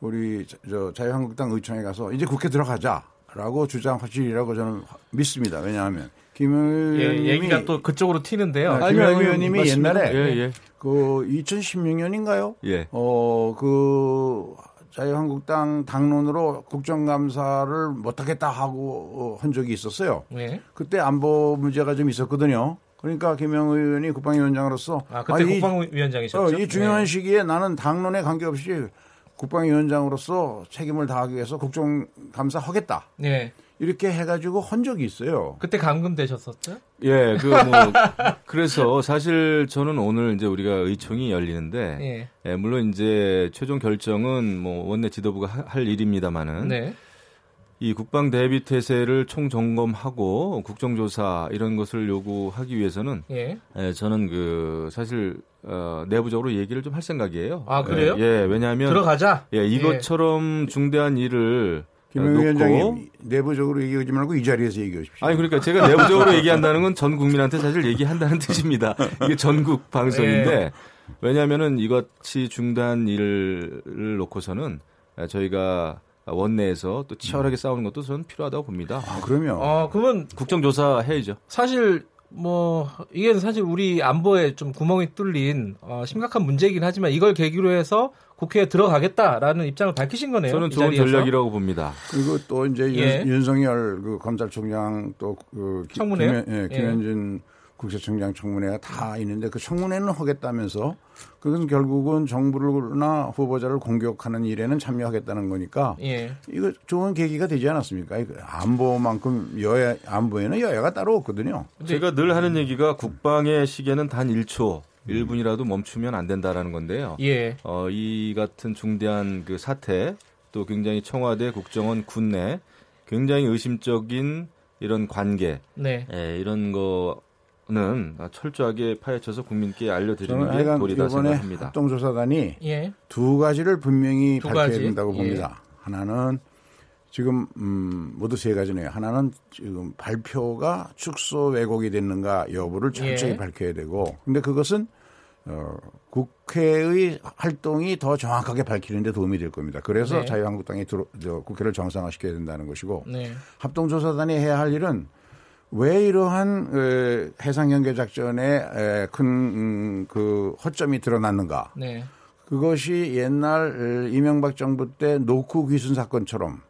우리 저 자유한국당 의총에 가서 이제 국회 들어가자라고 주장하시리라고 저는 믿습니다. 왜냐하면 김 예, 의원님이 얘기가 또 그쪽으로 튀는데요. 네, 김 의원님이 옛날에 예, 예. 그 2016년인가요? 예. 어그 자유한국당 당론으로 국정감사를 못하겠다 하고 한 적이 있었어요. 네. 그때 안보 문제가 좀 있었거든요. 그러니까 김영 의원이 국방위원장으로서 아 그때 아, 국방위원장이셨죠. 어, 이 중요한 네. 시기에 나는 당론에 관계없이 국방위원장으로서 책임을 다하기 위해서 국정감사 하겠다. 네. 이렇게 해가지고 헌 적이 있어요. 그때 감금되셨었죠? 예, 그 뭐 그래서 사실 저는 오늘 이제 우리가 의총이 열리는데 예. 예 물론 이제 최종 결정은 뭐 원내 지도부가 하, 할 일입니다만은 네. 이 국방 대비 태세를 총점검하고 국정조사 이런 것을 요구하기 위해서는 예. 예 저는 그 사실 어, 내부적으로 얘기를 좀 할 생각이에요. 아 그래요? 예, 예 왜냐하면 들어가자. 예, 이것처럼 중대한 일을 김 위원장이 내부적으로 얘기하지 말고 이 자리에서 얘기하십시오. 아니 그러니까 제가 내부적으로 얘기한다는 건 전 국민한테 사실 얘기한다는 뜻입니다. 이게 전국 방송인데 네. 왜냐하면은 이것이 중단 일을 놓고서는 저희가 원내에서 또 치열하게 싸우는 것도 저는 필요하다고 봅니다. 아, 그러면. 아, 그러면 국정조사 해야죠. 사실 뭐 이게 사실 우리 안보에 좀 구멍이 뚫린 어, 심각한 문제이긴 하지만 이걸 계기로 해서 국회에 들어가겠다라는 입장을 밝히신 거네요. 저는 좋은 전략이라고 봅니다. 그리고 또 이제 예. 윤, 석열 그 검찰총장 또 그 청문회 예, 김현준 예. 국세청장 청문회가 다 있는데 그 청문회는 하겠다면서 그것은 결국은 정부나 후보자를 공격하는 일에는 참여하겠다는 거니까 예. 이거 좋은 계기가 되지 않았습니까? 안보만큼 여야 안보에는 여야가 따로 없거든요. 제가 늘 하는 얘기가 국방의 시계는 단 1초 1분이라도 멈추면 안 된다라는 건데요. 예. 어, 이 같은 중대한 그 사태 또 굉장히 청와대 국정원 군내 굉장히 의심적인 이런 관계 네. 예, 이런 거는 철저하게 파헤쳐서 국민께 알려드리는 게 도리다 생각합니다. 합동조사단이 예. 두 가지를 분명히 두 밝혀야 가지. 된다고 예. 봅니다. 하나는 지금 음, 모두 세 가지네요. 하나는 지금 발표가 축소 왜곡이 됐는가 여부를 철저히 예. 밝혀야 되고, 근데 그것은 어, 국회의 활동이 더 정확하게 밝히는 데 도움이 될 겁니다. 그래서 네. 자유한국당이 들어, 저, 국회를 정상화시켜야 된다는 것이고 네. 합동조사단이 해야 할 일은 왜 이러한 에, 해상경계작전에 큰그 음, 허점이 드러났는가. 네. 그것이 옛날 이명박 정부 때 노크 귀순 사건처럼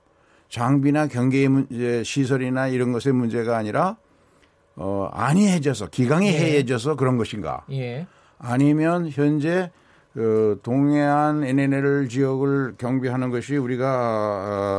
장비나 경계 문제, 시설이나 이런 것의 문제가 아니라 어, 안이해져서 기강이 예. 해해져서 그런 것인가. 예. 아니면 현재 그 동해안 NNL 지역을 경비하는 것이 우리가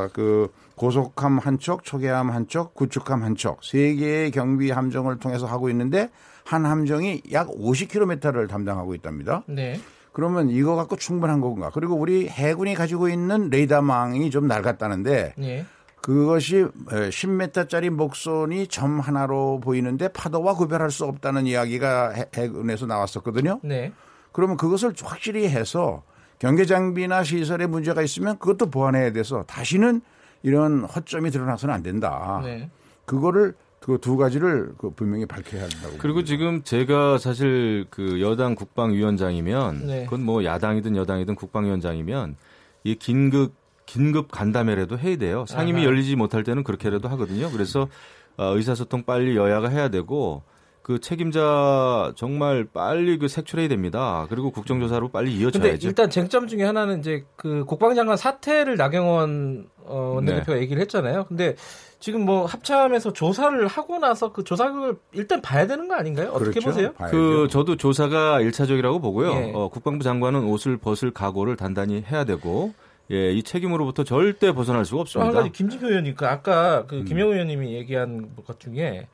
어, 그 고속함 한 척, 초계함 한 척, 구축함 한 척, 세 개의 경비 함정을 통해서 하고 있는데 한 함정이 약 50km를 담당하고 있답니다. 네. 그러면 이거 갖고 충분한 건가? 그리고 우리 해군이 가지고 있는 레이더망이 좀 낡았다는데 네. 그것이 10m짜리 목선이 점 하나로 보이는데 파도와 구별할 수 없다는 이야기가 해군에서 나왔었거든요. 네. 그러면 그것을 확실히 해서 경계 장비나 시설에 문제가 있으면 그것도 보완해야 돼서 다시는 이런 허점이 드러나서는 안 된다. 네. 그거를 그 두 가지를 그 분명히 밝혀야 한다고. 그리고 봅니다. 지금 제가 사실 그 여당 국방위원장이면 네. 그건 뭐 야당이든 여당이든 국방위원장이면 이 긴급 긴급 간담회라도 해야 돼요. 상임위 아하. 열리지 못할 때는 그렇게라도 하거든요. 그래서 어, 의사소통 빨리 여야가 해야 되고 그 책임자 정말 빨리 그 색출해야 됩니다. 그리고 국정조사로 빨리 이어져야죠. 근데 일단 쟁점 중에 하나는 이제 그 국방장관 사퇴를 나경원 어, 원내대표가 네. 얘기를 했잖아요. 근데 지금 뭐 합참에서 조사를 하고 나서 그 조사를 일단 봐야 되는 거 아닌가요? 어떻게 그렇죠? 보세요? 봐야죠. 그 저도 조사가 1차적이라고 보고요. 예. 어, 국방부 장관은 옷을 벗을 각오를 단단히 해야 되고 예, 이 책임으로부터 절대 벗어날 수가 없습니다. 한 가지 김진표 의원님, 그 아까 그 음. 김영우 의원님이 얘기한 것 중에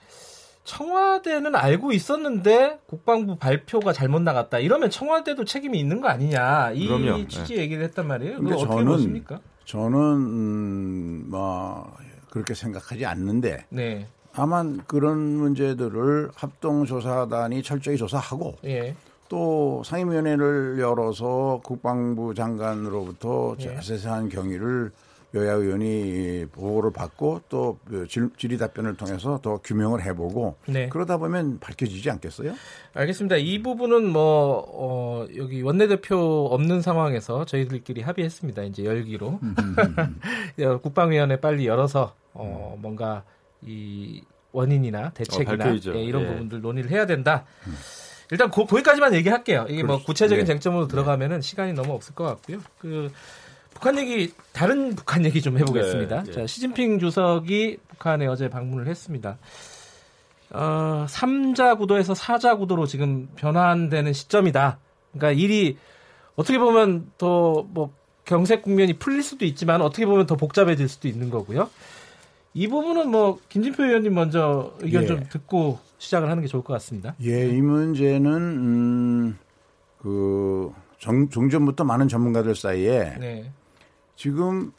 청와대는 알고 있었는데 국방부 발표가 잘못 나갔다. 이러면 청와대도 책임이 있는 거 아니냐. 이 그럼요. 취지 네. 얘기를 했단 말이에요. 그거 어떻게 저는, 보십니까? 저는 음, 뭐 그렇게 생각하지 않는데 네. 다만 그런 문제들을 합동조사단이 철저히 조사하고 예. 또 상임위원회를 열어서 국방부 장관으로부터 예. 자세한 경위를 여야 의원이 보고를 받고 또 질의 답변을 통해서 더 규명을 해보고 네. 그러다 보면 밝혀지지 않겠어요? 알겠습니다. 이 부분은 뭐 어, 여기 원내대표 없는 상황에서 저희들끼리 합의했습니다. 이제 열기로 국방위원회 빨리 열어서 어, 뭔가 이 원인이나 대책이나 어, 예, 이런 예. 부분들 논의를 해야 된다. 음. 일단 고, 거기까지만 얘기할게요. 이게 뭐 그렇죠. 구체적인 네. 쟁점으로 들어가면은 시간이 너무 없을 것 같고요. 그 북한 얘기 다른 북한 얘기 좀 해보겠습니다. 네, 네. 자 시진핑 주석이 북한에 어제 방문을 했습니다. 어, 3자 구도에서 4자 구도로 지금 변환되는 시점이다. 그러니까 일이 어떻게 보면 더 뭐 경색 국면이 풀릴 수도 있지만 어떻게 보면 더 복잡해질 수도 있는 거고요. 이 부분은 뭐 김진표 의원님 먼저 의견 예. 좀 듣고 시작을 하는 게 좋을 것 같습니다. 예, 이 문제는 음, 그 정, 종전부터 많은 전문가들 사이에 네. 지금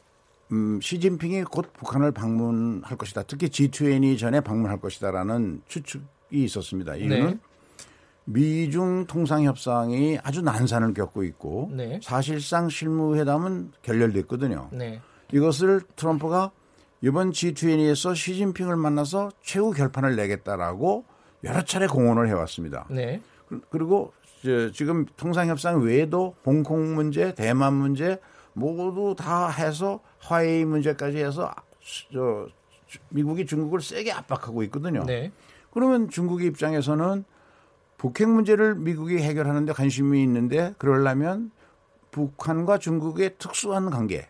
음, 시진핑이 곧 북한을 방문할 것이다. 특히 G20 전에 방문할 것이다라는 추측이 있었습니다. 이유는 네. 미중 통상 협상이 아주 난산을 겪고 있고 네. 사실상 실무회담은 결렬됐거든요. 네. 이것을 트럼프가 이번 G20에서 시진핑을 만나서 최후 결판을 내겠다라고 여러 차례 공언을 해왔습니다. 네. 그리고 지금 통상 협상 외에도 홍콩 문제, 대만 문제 모두 다 해서 화해의 문제까지 해서 저 미국이 중국을 세게 압박하고 있거든요. 네. 그러면 중국의 입장에서는 북핵 문제를 미국이 해결하는데 관심이 있는데 그러려면 북한과 중국의 특수한 관계,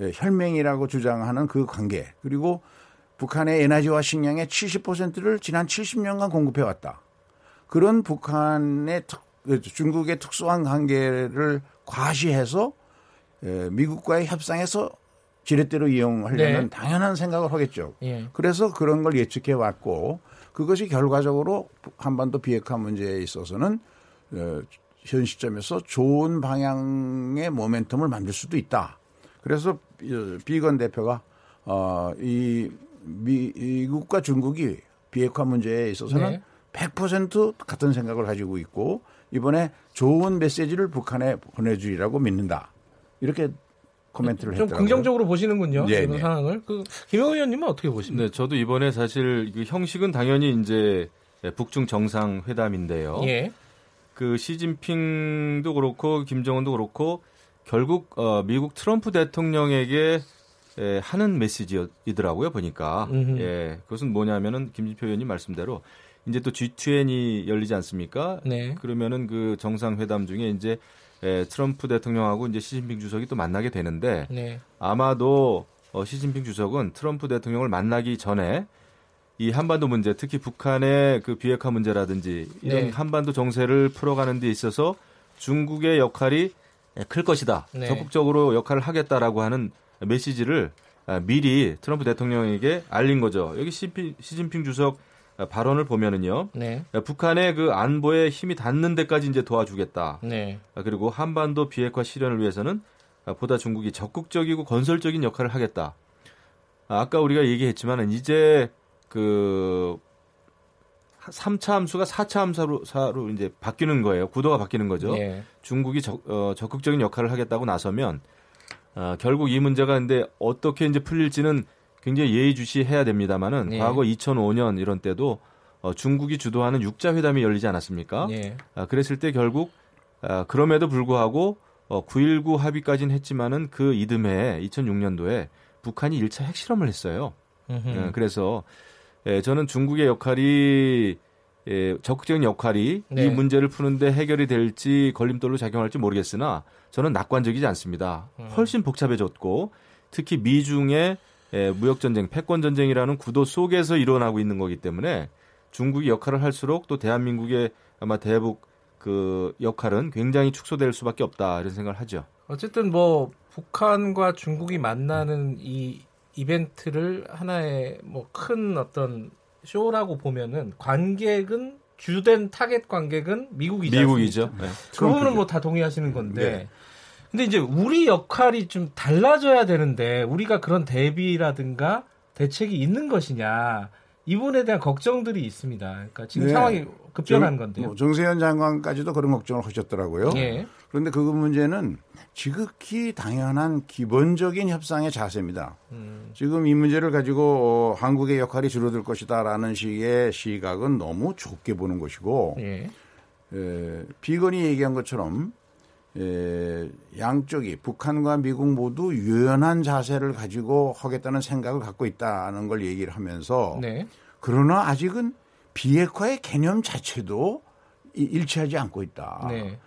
예, 혈맹이라고 주장하는 그 관계 그리고 북한의 에너지와 식량의 70%를 지난 70년간 공급해 왔다. 그런 북한의 특, 중국의 특수한 관계를 과시해서 미국과의 협상에서 지렛대로 이용하려는 네. 당연한 생각을 하겠죠. 예. 그래서 그런 걸 예측해 왔고 그것이 결과적으로 한반도 비핵화 문제에 있어서는 현 시점에서 좋은 방향의 모멘텀을 만들 수도 있다. 그래서 비건 대표가 어, 이 미국과 중국이 비핵화 문제에 있어서는 네. 100% 같은 생각을 가지고 있고 이번에 좋은 메시지를 북한에 보내주리라고 믿는다. 이렇게 코멘트를 좀 했더라고요. 긍정적으로 보시는군요. 네, 이런 네. 상황을. 그 김영 의원님은 어떻게 보십니까? 네, 저도 이번에 사실 그 형식은 당연히 이제 북중 정상 회담인데요. 예. 그 시진핑도 그렇고 김정은도 그렇고 결국 어, 미국 트럼프 대통령에게 예, 하는 메시지이더라고요 보니까 음흠. 예 그것은 뭐냐면은 김진표 의원님 말씀대로 이제 또 G20이 열리지 않습니까? 네. 그러면은 그 정상 회담 중에 이제 예, 트럼프 대통령하고 이제 시진핑 주석이 또 만나게 되는데 네. 아마도 어, 시진핑 주석은 트럼프 대통령을 만나기 전에 이 한반도 문제, 특히 북한의 그 비핵화 문제라든지 이런 네. 한반도 정세를 풀어가는 데 있어서 중국의 역할이 클 것이다. 네. 적극적으로 역할을 하겠다라고 하는 메시지를 아, 미리 트럼프 대통령에게 알린 거죠. 여기 시진핑 주석 발언을 보면은요. 네. 북한의 그 안보에 힘이 닿는 데까지 이제 도와주겠다. 네. 아, 그리고 한반도 비핵화 실현을 위해서는 보다 중국이 적극적이고 건설적인 역할을 하겠다. 아, 아까 우리가 얘기했지만은 이제 그 3차 함수가 4차 함수로 사로 이제 바뀌는 거예요. 구도가 바뀌는 거죠. 네. 중국이 적, 어, 적극적인 역할을 하겠다고 나서면 어, 결국 이 문제가 근데 어떻게 이제 풀릴지는 굉장히 예의주시해야 됩니다만은 네. 과거 2005년 이런 때도 어, 중국이 주도하는 육자 회담이 열리지 않았습니까? 네. 아, 그랬을 때 결국 아, 그럼에도 불구하고 어, 9.19 합의까지는 했지만은 그 이듬해 2006년도에 북한이 1차 핵실험을 했어요. 예, 그래서 예, 저는 중국의 역할이 예, 적극적인 역할이 네. 이 문제를 푸는데 해결이 될지 걸림돌로 작용할지 모르겠으나 저는 낙관적이지 않습니다. 음. 훨씬 복잡해졌고 특히 미중의 예, 무역 전쟁, 패권 전쟁이라는 구도 속에서 일어나고 있는 거기 때문에 중국이 역할을 할수록 또 대한민국의 아마 대북 그 역할은 굉장히 축소될 수밖에 없다 이런 생각을 하죠. 어쨌든 뭐 북한과 중국이 만나는 이 이벤트를 하나의 뭐 큰 어떤 쇼라고 보면은 관객은 주된 타겟 관객은 미국이죠. 미국이죠. 네. 그 부분은 뭐 다 동의하시는 건데. 네. 근데 이제 우리 역할이 좀 달라져야 되는데 우리가 그런 대비라든가 대책이 있는 것이냐 이 부분에 대한 걱정들이 있습니다. 그러니까 지금 네. 상황이 급변한 건데요. 뭐 정세현 장관까지도 그런 걱정을 하셨더라고요. 예. 그런데 그 문제는 지극히 당연한 기본적인 협상의 자세입니다. 음. 지금 이 문제를 가지고 어, 한국의 역할이 줄어들 것이다라는 식의 시각은 너무 좁게 보는 것이고 예. 에, 비건이 얘기한 것처럼 에, 양쪽이 북한과 미국 모두 유연한 자세를 가지고 하겠다는 생각을 갖고 있다는 걸 얘기를 하면서 네. 그러나 아직은 비핵화의 개념 자체도 일치하지 않고 있다. 네.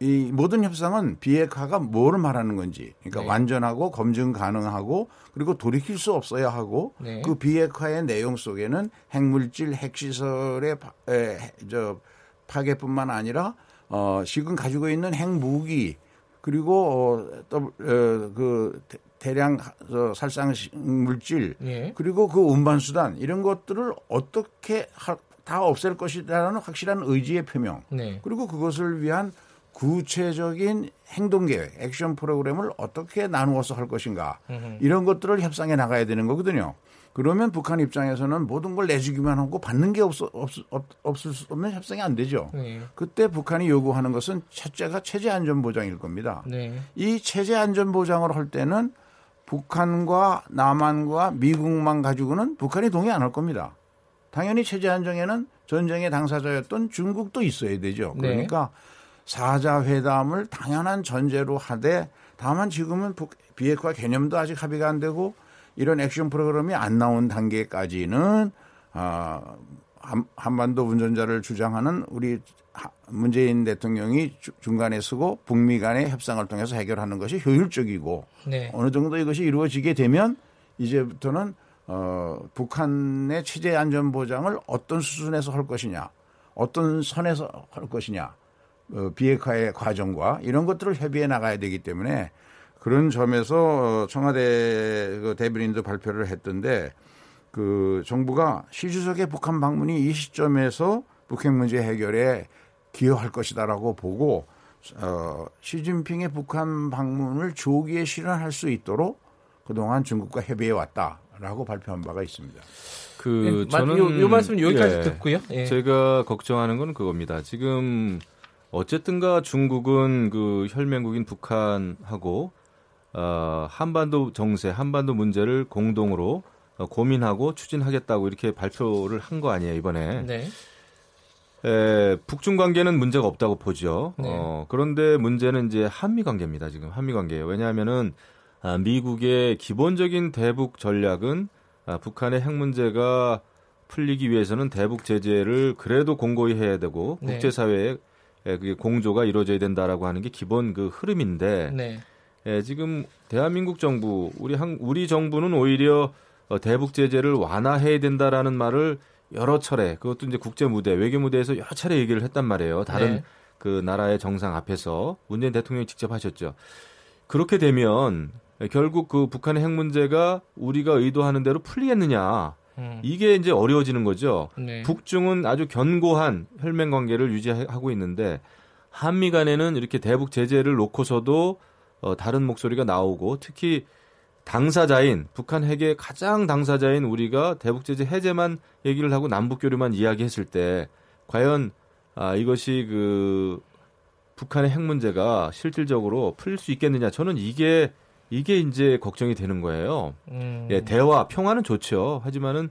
이 모든 협상은 비핵화가 뭘 말하는 건지, 그러니까 네. 완전하고 검증 가능하고 그리고 돌이킬 수 없어야 하고 네. 그 비핵화의 내용 속에는 핵물질, 핵시설의 파, 에, 저 파괴뿐만 아니라 어, 지금 가지고 있는 핵무기 그리고 어, 또, 어, 그 대량 어, 살상 물질 예. 그리고 그 운반 수단 이런 것들을 어떻게 하, 다 없앨 것이라는 확실한 의지의 표명 네. 그리고 그것을 위한 구체적인 행동 계획, 액션 프로그램을 어떻게 나누어서 할 것인가 으흠. 이런 것들을 협상해 나가야 되는 거거든요. 그러면 북한 입장에서는 모든 걸 내주기만 하고 받는 게 없, 없, 없, 없을 수 없는 협상이 안 되죠. 네. 그때 북한이 요구하는 것은 첫째가 체제 안전 보장일 겁니다. 네. 이 체제 안전 보장을 할 때는 북한과 남한과 미국만 가지고는 북한이 동의 안 할 겁니다. 당연히 체제 안정에는 전쟁의 당사자였던 중국도 있어야 되죠. 네. 그러니까 사자 회담을 당연한 전제로 하되 다만 지금은 비핵화 개념도 아직 합의가 안 되고 이런 액션 프로그램이 안 나온 단계까지는 어, 한반도 운전자를 주장하는 우리 문재인 대통령이 중간에 서고 북미 간의 협상을 통해서 해결하는 것이 효율적이고 네. 어느 정도 이것이 이루어지게 되면 이제부터는 어, 북한의 체제 안전 보장을 어떤 수준에서 할 것이냐, 어떤 선에서 할 것이냐, 어, 비핵화의 과정과 이런 것들을 협의해 나가야 되기 때문에 그런 점에서 청와대 그 대변인도 발표를 했던데 그 정부가 시 주석의 북한 방문이 이 시점에서 북핵 문제 해결에 기여할 것이다라고 보고 어, 시진핑의 북한 방문을 조기에 실현할 수 있도록 그동안 중국과 협의해 왔다라고 발표한 바가 있습니다. 그 네, 저는 요, 요 말씀 여기까지 예, 듣고요. 예. 제가 걱정하는 건 그겁니다. 지금 어쨌든가 중국은 그 혈맹국인 북한하고 어, 한반도 정세, 한반도 문제를 공동으로 어, 고민하고 추진하겠다고 이렇게 발표를 한 거 아니에요 이번에. 네. 에, 북중 관계는 문제가 없다고 보죠. 네. 어, 그런데 문제는 이제 한미 관계입니다. 지금 한미 관계예요. 왜냐하면은 아, 미국의 기본적인 대북 전략은 아, 북한의 핵 문제가 풀리기 위해서는 대북 제재를 그래도 공고히 해야 되고 네. 국제사회에 그게 공조가 이루어져야 된다라고 하는 게 기본 그 흐름인데 네. 예, 지금 대한민국 정부 우리 한 우리 정부는 오히려 어, 대북 제재를 완화해야 된다라는 말을 여러 차례 그것도 이제 국제 무대 외교 무대에서 여러 차례 얘기를 했단 말이에요. 다른 네. 그 나라의 정상 앞에서 문재인 대통령이 직접 하셨죠. 그렇게 되면 결국 그 북한의 핵 문제가 우리가 의도하는 대로 풀리겠느냐. 음. 이게 이제 어려워지는 거죠. 네. 북중은 아주 견고한 혈맹 관계를 유지하고 있는데 한미 간에는 이렇게 대북 제재를 놓고서도 어, 다른 목소리가 나오고 특히 당사자인 북한 핵의 가장 당사자인 우리가 대북 제재 해제만 얘기를 하고 남북 교류만 이야기했을 때 과연 아, 이것이 그 북한의 핵 문제가 실질적으로 풀릴 수 있겠느냐 저는 이게 이게 이제 걱정이 되는 거예요. 음. 예, 대화 평화는 좋죠. 하지만은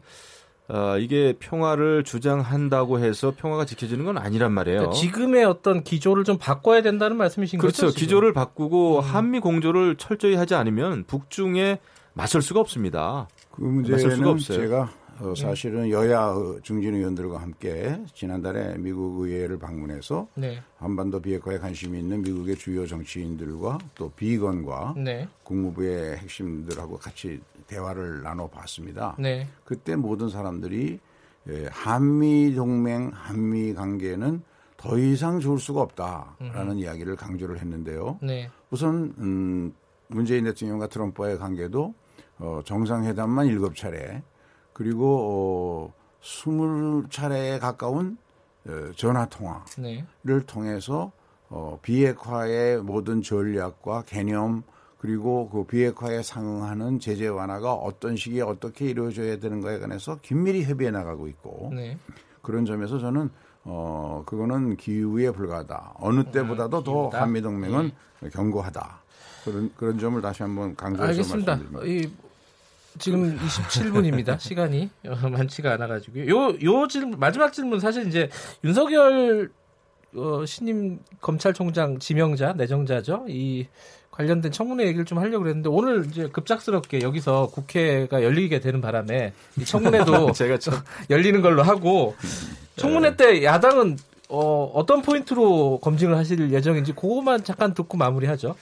어, 이게 평화를 주장한다고 해서 평화가 지켜지는 건 아니란 말이에요. 그러니까 지금의 어떤 기조를 좀 바꿔야 된다는 말씀이신 그렇죠. 거죠? 그렇죠. 기조를 바꾸고 음. 한미 공조를 철저히 하지 않으면 북중에 맞설 수가 없습니다. 그 문제는 제가 어, 사실은 여야 중진 의원들과 함께 지난달에 미국 의회를 방문해서 네. 한반도 비핵화에 관심이 있는 미국의 주요 정치인들과 또 비건과 네. 국무부의 핵심들하고 같이 대화를 나눠봤습니다. 네. 그때 모든 사람들이 예, 한미 동맹, 한미 관계는 더 이상 좋을 수가 없다라는 음. 이야기를 강조를 했는데요. 네. 우선 음, 문재인 대통령과 트럼프와의 관계도 어, 정상회담만 일곱 차례 그리고 어, 20차례에 가까운 어, 전화 통화를 네. 통해서 어, 비핵화의 모든 전략과 개념 그리고 그 비핵화에 상응하는 제재 완화가 어떤 시기에 어떻게 이루어져야 되는가에 관해서 긴밀히 협의해 나가고 있고 네. 그런 점에서 저는 어 그거는 기후에 불과하다. 어느 음, 때보다도 음, 더 한미 동맹은 네. 견고하다. 그런 그런 점을 다시 한번 강조해서 알겠습니다. 말씀드립니다. 이 지금 27분입니다. 시간이 많지가 않아가지고요. 요, 요 질문, 마지막 질문 사실 이제 윤석열 어, 신임 검찰총장 지명자, 내정자죠. 이 관련된 청문회 얘기를 좀 하려고 그랬는데 오늘 이제 급작스럽게 여기서 국회가 열리게 되는 바람에 이 청문회도 제가 참... 열리는 걸로 하고 청문회 때 야당은 어, 어떤 포인트로 검증을 하실 예정인지 그것만 잠깐 듣고 마무리하죠.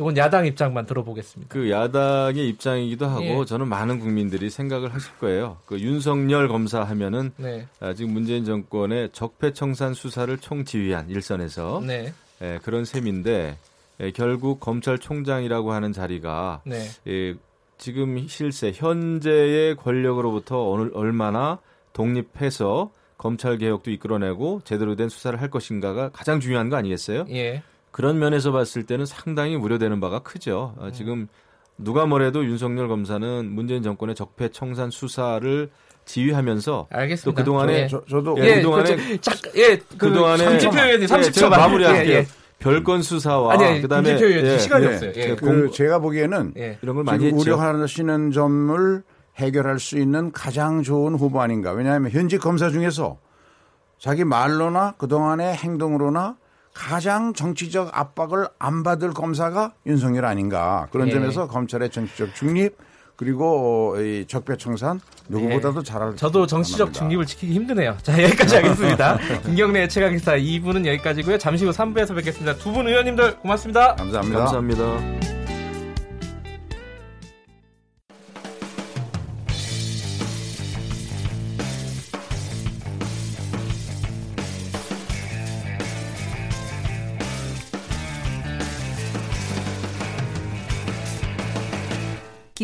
이건 야당 입장만 들어보겠습니다. 그 야당의 입장이기도 하고 예. 저는 많은 국민들이 생각을 하실 거예요. 그 윤석열 검사 하면은 네. 아, 지금 문재인 정권의 적폐청산 수사를 총지휘한 일선에서 네. 예, 그런 셈인데 예, 결국 검찰총장이라고 하는 자리가 네. 예, 지금 실세 현재의 권력으로부터 어느, 얼마나 독립해서 검찰 개혁도 이끌어내고 제대로 된 수사를 할 것인가가 가장 중요한 거 아니겠어요? 예. 그런 면에서 봤을 때는 상당히 우려되는 바가 크죠. 아, 음. 지금 누가 뭐래도 윤석열 검사는 문재인 정권의 적폐 청산 수사를 지휘하면서 알겠습니다. 또 그동안에 예. 저, 도 예, 그동안에 그, 예, 그 그동안에 30초 의원님 30초 예, 마무리할게요. 예, 예. 별건 수사와 아니, 그다음에 예, 시간이 없어요. 예. 그 제가 보기에는 이런 걸 많이 우려하시는 점을 해결할 수 있는 가장 좋은 후보 아닌가. 왜냐하면 현직 검사 중에서 자기 말로나 그동안의 행동으로나 가장 정치적 압박을 안 받을 검사가 윤석열 아닌가 그런 예. 점에서 검찰의 정치적 중립 그리고 이 적폐청산 누구보다도 예. 잘할 저도 정치적 중립을 지키기 힘드네요. 자 여기까지 하겠습니다. 김경래 최강기사 2부는 여기까지고요. 잠시 후 3부에서 뵙겠습니다. 두 분 의원님들 고맙습니다. 감사합니다. 감사합니다.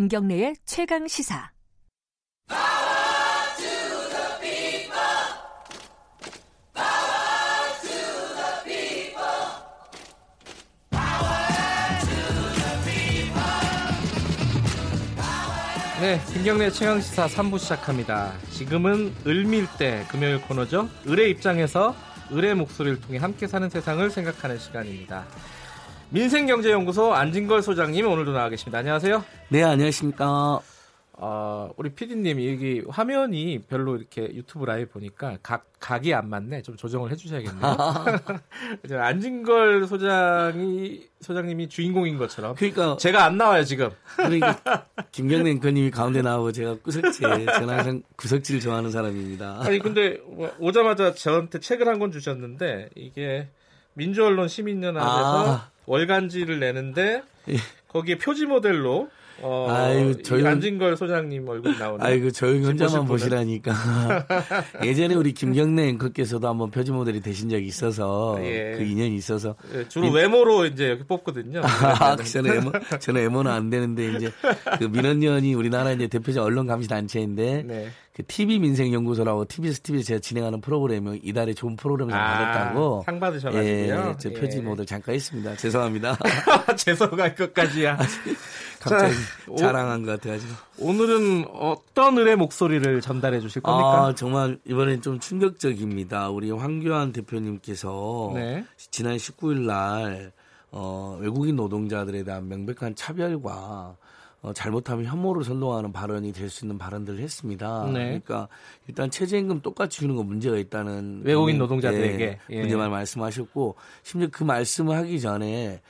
김경래의 최강 시사. 네, 김경래 최강시사 3부 시작합니다. 지금은 을밀대 금요일 코너죠. 을의 입장에서 을의 목소리를 통해 함께 사는 세상을 생각하는 시간입니다. 민생경제연구소 안진걸 소장님 오늘도 나와 계십니다. 안녕하세요. 네, 안녕하십니까. 어, 우리 PD님 여기 화면이 별로 이렇게 유튜브 라이브 보니까 각 각이 안 맞네. 좀 조정을 해주셔야겠네요. 안진걸 소장이 소장님이 주인공인 것처럼. 그러니까 제가 안 나와요 지금. 그러니까 김경래 앵커님이 가운데 나오고 제가 구석질. 저는 항상 구석질 좋아하는 사람입니다. 아니 근데 뭐 오자마자 저한테 책을 한 권 주셨는데 이게 민주언론 시민연합에서 아. 월간지를 내는데 예. 거기에 표지 모델로 어, 아유, 저희 안진걸 소장님 얼굴 나오는. 아이고, 저희 혼자만 보시라니까. 예전에 우리 김경래 앵커께서도 한번 표지 모델이 되신 적이 있어서 예. 그 인연이 있어서 예, 주로 외모로 이제 여기 뽑거든요. 아, 저는 외모, 저는 외모는 안 되는데 이제 그 민원연이 우리나라 이제 대표적 언론 감시 단체인데 네. 그 TV 민생 연구소라고 TBS TV에서 제가 진행하는 프로그램이 이달에 좋은 프로그램을 아, 받았다고 상 받으셔가지고요. 예, 저 표지 예. 모델 잠깐 했습니다. 죄송합니다. 죄송할 것까지야. 갑자기 자, 자랑한 것 같아가지고. 오늘은 어떤 을의 목소리를 전달해 주실 겁니까? 아, 정말 이번엔 좀 충격적입니다. 우리 황교안 대표님께서 네. 지난 19일 날 어, 외국인 노동자들에 대한 명백한 차별과 어, 잘못하면 혐오를 선동하는 발언이 될 수 있는 발언들을 했습니다. 네. 그러니까 일단 최저임금 똑같이 주는 거 문제가 있다는 외국인 노동자들에게 예, 문제만 말씀하셨고 심지어 그 말씀을 하기 전에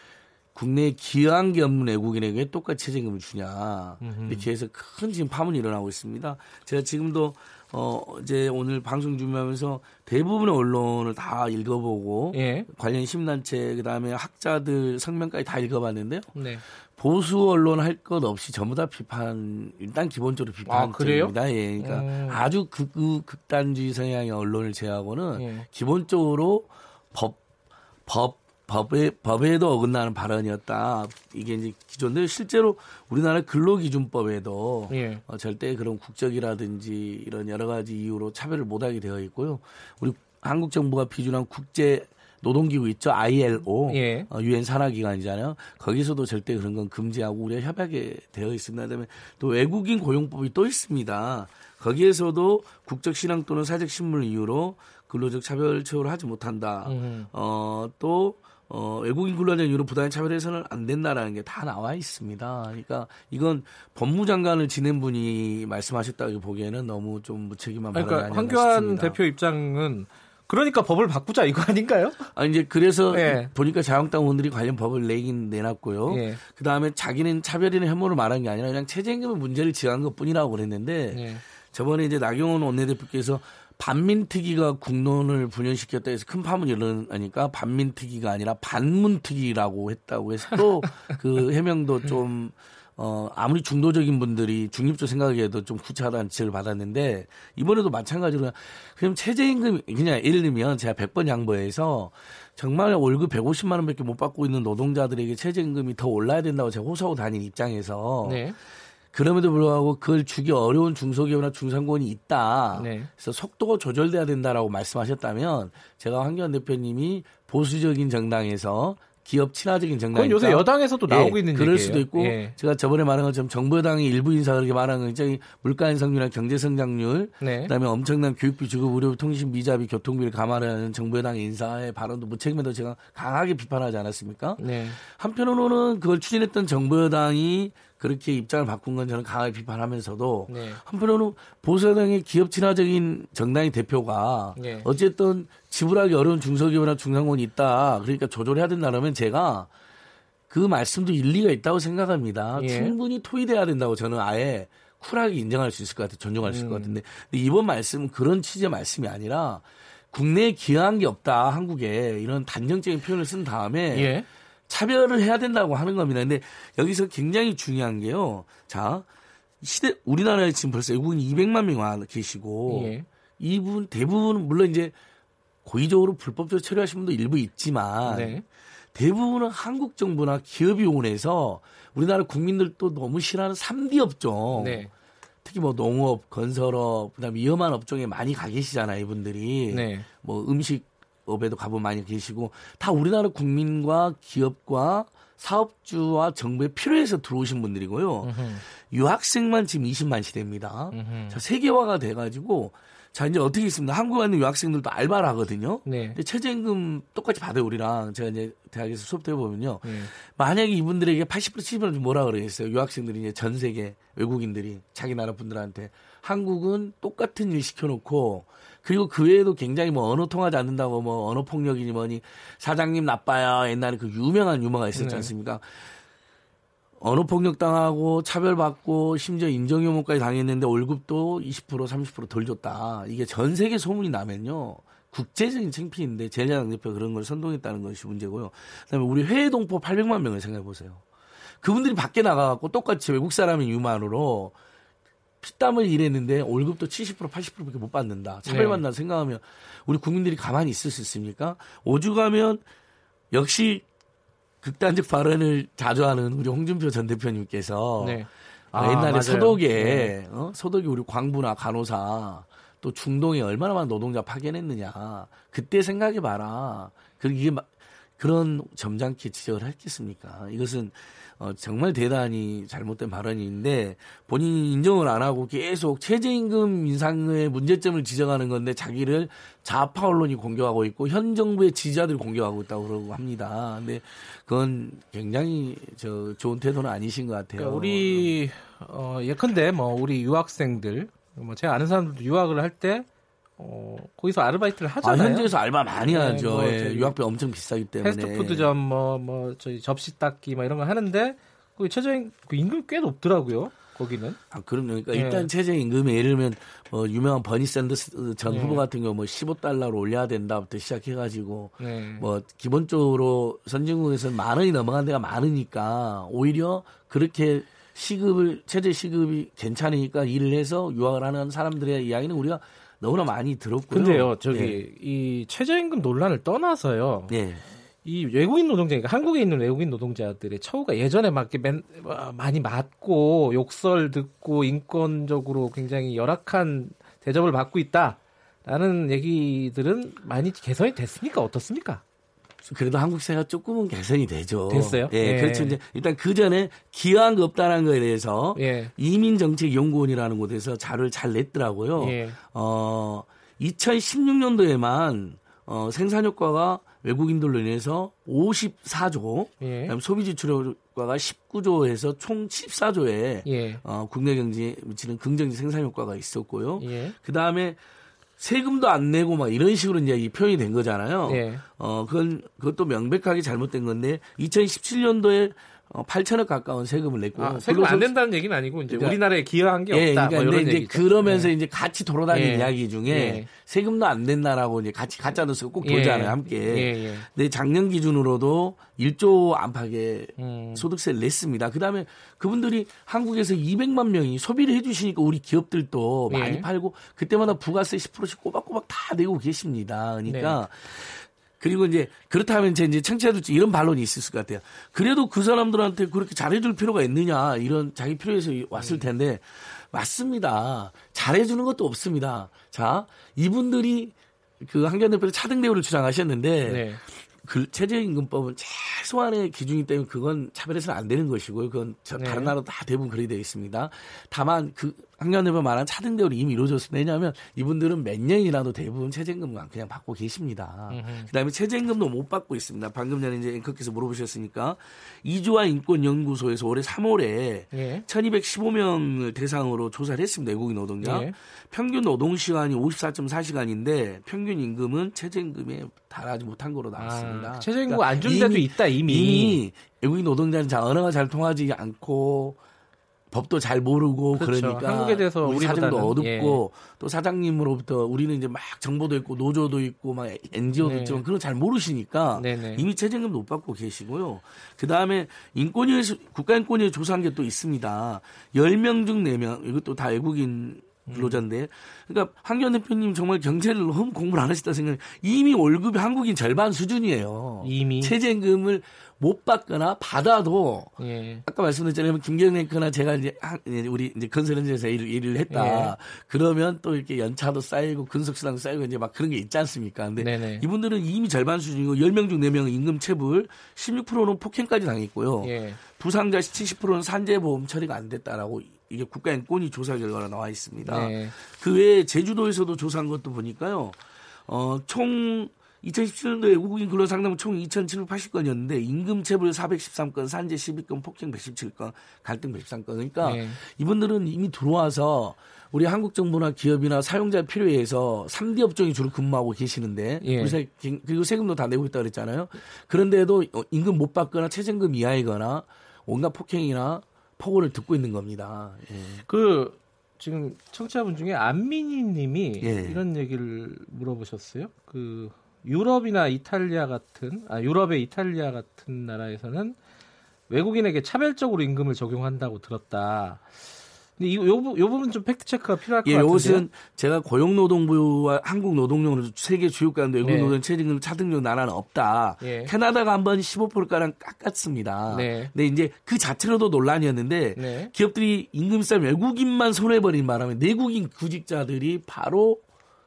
국내에 기여한 게 없는 외국인에게 왜 똑같이 최저임금을 주냐. 이렇게 해서 큰 지금 파문이 일어나고 있습니다. 제가 지금도 어, 이제 오늘 방송 준비하면서 대부분의 언론을 다 읽어보고 예. 관련 시민단체 그다음에 학자들 성명까지 다 읽어봤는데요. 네. 보수 언론 할 것 없이 전부 다 비판 일단 기본적으로 비판입니다. 아, 예. 그러니까 음. 아주 극, 극단주의 성향의 언론을 제외하고는 예. 기본적으로 법 법, 법에, 법에도 어긋나는 발언이었다. 이게 이제 기존데 실제로 우리나라 근로기준법에도 예. 어, 절대 그런 국적이라든지 이런 여러 가지 이유로 차별을 못하게 되어 있고요. 우리 한국 정부가批准한 국제 노동기구 있죠 ILO 예. 어, 유엔 산하기관이잖아요. 거기서도 절대 그런 건 금지하고 우리가 협약에 되어 있습니다. 그다음에 또 외국인 고용법이 또 있습니다. 거기에서도 국적 신앙 또는 사적 신문 이유로 근로적 차별 처우를 하지 못한다. 음. 어또 어, 외국인 근로자 이유로 부당한 차별해서는 안 된다라는 게 다 나와 있습니다. 그러니까 이건 법무장관을 지낸 분이 말씀하셨다고 보기에는 너무 좀 무책임한 발언이 그러니까 아니었나 황교안 싶습니다. 대표 입장은 그러니까 법을 바꾸자 이거 아닌가요? 아 이제 그래서 예. 보니까 자유한국당 의원들이 관련 법을 내긴 내놨고요. 예. 그 다음에 자기는 차별이나 혐오를 말한 게 아니라 그냥 최저임금의 문제를 지적한 것뿐이라고 그랬는데 예. 저번에 이제 나경원 원내대표께서 반민특위가 국론을 분열시켰다 해서 큰 파문이 일어나니까 반민특위가 아니라 반문특위라고 했다고 해서 또 그 해명도 좀 어, 아무리 중도적인 분들이 중립적 생각에도 좀 구차하다는 지적을 받았는데, 이번에도 마찬가지로, 그럼 최저임금, 그냥 예를 들면 제가 100번 양보해서 정말 월급 150만 원 밖에 못 받고 있는 노동자들에게 최저임금이 더 올라야 된다고 제가 호소하고 다닌 입장에서, 네. 그럼에도 불구하고 그걸 주기 어려운 중소기업이나 중상권이 있다. 네. 그래서 속도가 조절돼야 된다라고 말씀하셨다면 제가 황교안 대표님이 보수적인 정당에서 기업 친화적인 정당. 요새 여당에서도 나오고 예, 있는 그럴 얘기예요. 수도 있고 예. 제가 저번에 말한 것처럼 정부 여당의 일부 인사가 그렇게 말한 건 굉장히 물가 인상률이나 경제 성장률, 네. 그다음에 엄청난 교육비, 주급, 의료비, 통신 비자비, 교통비를 감안하는 정부 여당의 인사의 발언도 무책임해도 제가 강하게 비판하지 않았습니까? 네. 한편으로는 그걸 추진했던 정부 여당이 그렇게 입장을 바꾼 건 저는 강하게 비판하면서도 네. 한편으로는 보수당의 기업 친화적인 정당의 대표가 네. 어쨌든 지불하기 어려운 중소기업이나 중상권이 있다. 그러니까 조절해야 된다면 제가 그 말씀도 일리가 있다고 생각합니다. 예. 충분히 토의돼야 된다고 저는 아예 쿨하게 인정할 수 있을 것 같아요. 존중할 수 있을 것 음. 같은데 이번 말씀은 그런 취지의 말씀이 아니라 국내에 기여한 게 없다 한국에 이런 단정적인 표현을 쓴 다음에 예. 차별을 해야 된다고 하는 겁니다. 근데 여기서 굉장히 중요한 게요. 자, 시대 우리나라에 지금 벌써 외국인 200만 명 와 계시고 예. 이분 대부분은 물론 이제 고의적으로 불법적으로 처리하신 분도 일부 있지만 네. 대부분은 한국 정부나 기업이 원해서 우리나라 국민들도 너무 싫어하는 3D 업종. 네. 특히 뭐 농업, 건설업, 그다음에 위험한 업종에 많이 가 계시잖아요, 이분들이. 네. 뭐 음식 업에도 가보면 많이 계시고 다 우리나라 국민과 기업과 사업주와 정부에 필요해서 들어오신 분들이고요. 으흠. 유학생만 지금 20만 시대입니다. 자, 세계화가 돼가지고 자 이제 어떻게 있습니다. 한국 에 있는 유학생들도 알바를 하거든요. 네. 근데 최저임금 똑같이 받아요 우리랑 제가 이제 대학에서 수업 때 해보면요. 네. 만약에 이분들에게 80% 70% 뭐라 그러겠어요. 유학생들이 이제 전 세계 외국인들이 자기 나라 분들한테 한국은 똑같은 일 시켜놓고 그리고 그 외에도 굉장히 뭐 언어 통하지 않는다고 뭐 언어 폭력이니 뭐니 사장님 나빠요. 옛날에 그 유명한 유머가 있었지 네. 않습니까? 네. 언어 폭력 당하고 차별받고 심지어 인정혐오까지 당했는데 월급도 20% 30%덜 줬다. 이게 전 세계 소문이 나면요. 국제적인 창피인데 제일야당 대표 그런 걸 선동했다는 것이 문제고요. 그다음에 우리 해외 동포 800만 명을 생각해 보세요. 그분들이 밖에 나가갖고 똑같이 외국 사람인 유만으로 피땀을 일했는데 월급도 70% 80%밖에 못 받는다. 차별받는다 네. 생각하면 우리 국민들이 가만히 있을 수 있습니까? 오죽하면 역시 극단적 발언을 자주 하는 우리 홍준표 전 대표님께서 네. 아, 옛날에 맞아요. 소독에 네. 어? 소독이 우리 광부나 간호사 또 중동에 얼마나 많은 노동자 파견했느냐 그때 생각해 봐라. 그 이게 그런 점잖게 지적을 했겠습니까? 이것은 어, 정말 대단히 잘못된 발언인데 본인이 인정을 안 하고 계속 최저임금 인상의 문제점을 지적하는 건데 자기를 좌파 언론이 공격하고 있고 현 정부의 지지자들이 공격하고 있다고 그러고 합니다. 근데 그건 굉장히 저 좋은 태도는 아니신 것 같아요. 그러니까 우리 어, 예컨대 뭐 우리 유학생들 뭐 제가 아는 사람들도 유학을 할 때 어, 거기서 아르바이트를 하잖아요. 아, 현지에서 알바 많이 네, 하죠. 뭐 예, 유학비 엄청 비싸기 때문에. 패스트푸드점 뭐, 뭐, 저희 접시 닦기 뭐 이런 거 하는데, 그 최저임, 그 임금 꽤 높더라고요. 거기는. 아, 그럼요. 그러니까 네. 일단 최저임금이 예를 들면, 뭐, 유명한 버니 샌더스 전 네. 후보 같은 경우 뭐 15달러로 올려야 된다부터 시작해 가지고, 네. 뭐, 기본적으로 선진국에서는 만 원이 넘어간 데가 많으니까, 오히려 그렇게 시급을, 최저 시급이 괜찮으니까 일을 해서 유학을 하는 사람들의 이야기는 우리가 너무나 많이 들었고요. 근데요, 저기 네. 이 최저임금 논란을 떠나서요. 네. 이 외국인 노동자, 그러니까 한국에 있는 외국인 노동자들의 처우가 예전에 막 맨, 많이 맞고 욕설 듣고 인권적으로 굉장히 열악한 대접을 받고 있다라는 얘기들은 많이 개선이 됐습니까? 어떻습니까? 그래도 한국 사회가 조금은 개선이 되죠. 됐어요? 예, 예. 그렇죠. 이제 일단 그 전에 기여한 거 없다는 거에 대해서 예. 이민정책연구원이라는 곳에서 자료를 잘 냈더라고요. 예. 어, 2016년도에만 어, 생산 효과가 외국인들로 인해서 54조, 예. 그다음 소비 지출 효과가 19조에서 총 14조의 예. 어, 국내 경제에 미치는 긍정적 생산 효과가 있었고요. 예. 그 다음에 세금도 안 내고 막 이런 식으로 이제 이 표현이 된 거잖아요. 네. 어, 그건 그것도 명백하게 잘못된 건데 2017년도에 어, 8천억 가까운 세금을 냈고 아, 세금 안 낸다는 얘기는 아니고 이제 그러니까, 우리나라에 기여한 게 예, 없다. 그러니까 뭐 이제 얘기죠. 그러면서 예. 이제 같이 돌아다니는 예. 이야기 중에 예. 세금도 안 낸다라고 이제 같이 가짜 뉴스가 꼭 보잖아요, 예. 함께. 예, 근데 작년 기준으로도 1조 안팎의 음. 소득세를 냈습니다. 그다음에 그분들이 한국에서 200만 명이 소비를 해주시니까 우리 기업들도 많이 팔고 그때마다 부가세 10%씩 꼬박꼬박 다 내고 계십니다. 그러니까. 네. 그리고 이제 그렇다면 이제 청취자들 이런 반론이 있을 것 같아요. 그래도 그 사람들한테 그렇게 잘해줄 필요가 있느냐 이런 자기 필요해서 왔을 텐데 맞습니다. 잘해주는 것도 없습니다. 자 이분들이 그 한견 대표를 차등 대우를 주장하셨는데 네. 그 최저임금법은 최소한의 기준이 때문에 그건 차별해서는 안 되는 것이고요. 그건 네. 다른 나라 다 대부분 그렇게 되어 있습니다. 다만 그 학년대표 말한 차등 대우를 이미 이루어졌습니다. 왜냐하면 이분들은 몇 년이라도 대부분 최저임금만 그냥 받고 계십니다. 그다음에 최저임금도 못 받고 있습니다. 방금 전에 이제 앵커께서 물어보셨으니까 이주와 인권연구소에서 올해 3월에 예. 1,215명을 대상으로 조사를 했습니다. 외국인 노동자. 예. 평균 노동 시간이 54.4시간인데 평균 임금은 최저임금에 달하지 못한 거로 나왔습니다. 아, 최저임금 그러니까 안준 데도 있다 이미. 이미 외국인 노동자는 자 언어가 잘 통하지 않고 법도 잘 모르고 그렇죠. 그러니까 한국에 대해서 우리 사정도 어둡고 예. 또 사장님으로부터 우리는 이제 막 정보도 있고 노조도 있고 막 NGO도 네. 있지만 그런 거잘 모르시니까 네네. 이미 최저임금 못 받고 계시고요. 그 다음에 인권위에서 국가인권위에 조사한 게 또 있습니다. 10명 중 4명 이것도 다 외국인 근로자인데. 그러니까 황교안 대표님 정말 경제를 너무 공부를 안 하시다 생각해. 이미 월급이 한국인 절반 수준이에요. 이미 최저임금을 못 받거나 받아도 예. 아까 말씀드렸잖아요. 김경래거나 제가 이제 우리 이제 건설현장에서 일을, 일을 했다. 예. 그러면 또 이렇게 연차도 쌓이고 근속수당도 쌓이고 이제 막 그런 게 있지 않습니까? 근데 네네. 이분들은 이미 절반 수준이고 10명 중 4명은 임금 체불, 16%는 폭행까지 당했고요. 예. 부상자 70%는 산재보험 처리가 안 됐다라고 이게 국가인권위 조사 결과가 나와 있습니다. 네. 그 외에 제주도에서도 조사한 것도 보니까요. 어, 총 2017년도에 외국인 근로 상담은 총 2,780건이었는데 임금 체불 413건, 산재 12건, 폭행 117건, 갈등 113건. 그러니까 네. 이분들은 이미 들어와서 우리 한국 정부나 기업이나 사용자 필요에 의해서 3D 업종이 주로 근무하고 계시는데 예. 그리고 세금도 다 내고 있다 그랬잖아요. 그런데도 임금 못 받거나 최저임금 이하이거나 온갖 폭행이나 폭언을 듣고 있는 겁니다. 예. 그 지금 청취자분 중에 안민희 님이 예. 이런 얘기를 물어보셨어요. 그 유럽이나 이탈리아 같은 아 유럽의 이탈리아 같은 나라에서는 외국인에게 차별적으로 임금을 적용한다고 들었다. 근데 이, 요, 요 부분 좀 팩트 체크가 필요할 것 예, 같은데요. 이것은 제가 고용노동부와 한국노동령으로 세계 주요 국가인데 외국 네. 노동 체증금 차등력 나라는 없다. 예. 캐나다가 한 번 15%가량 깎았습니다. 네. 근데 이제 그 자체로도 논란이었는데 네. 기업들이 임금 싸움 외국인만 손해버린 바람에 내국인 구직자들이 바로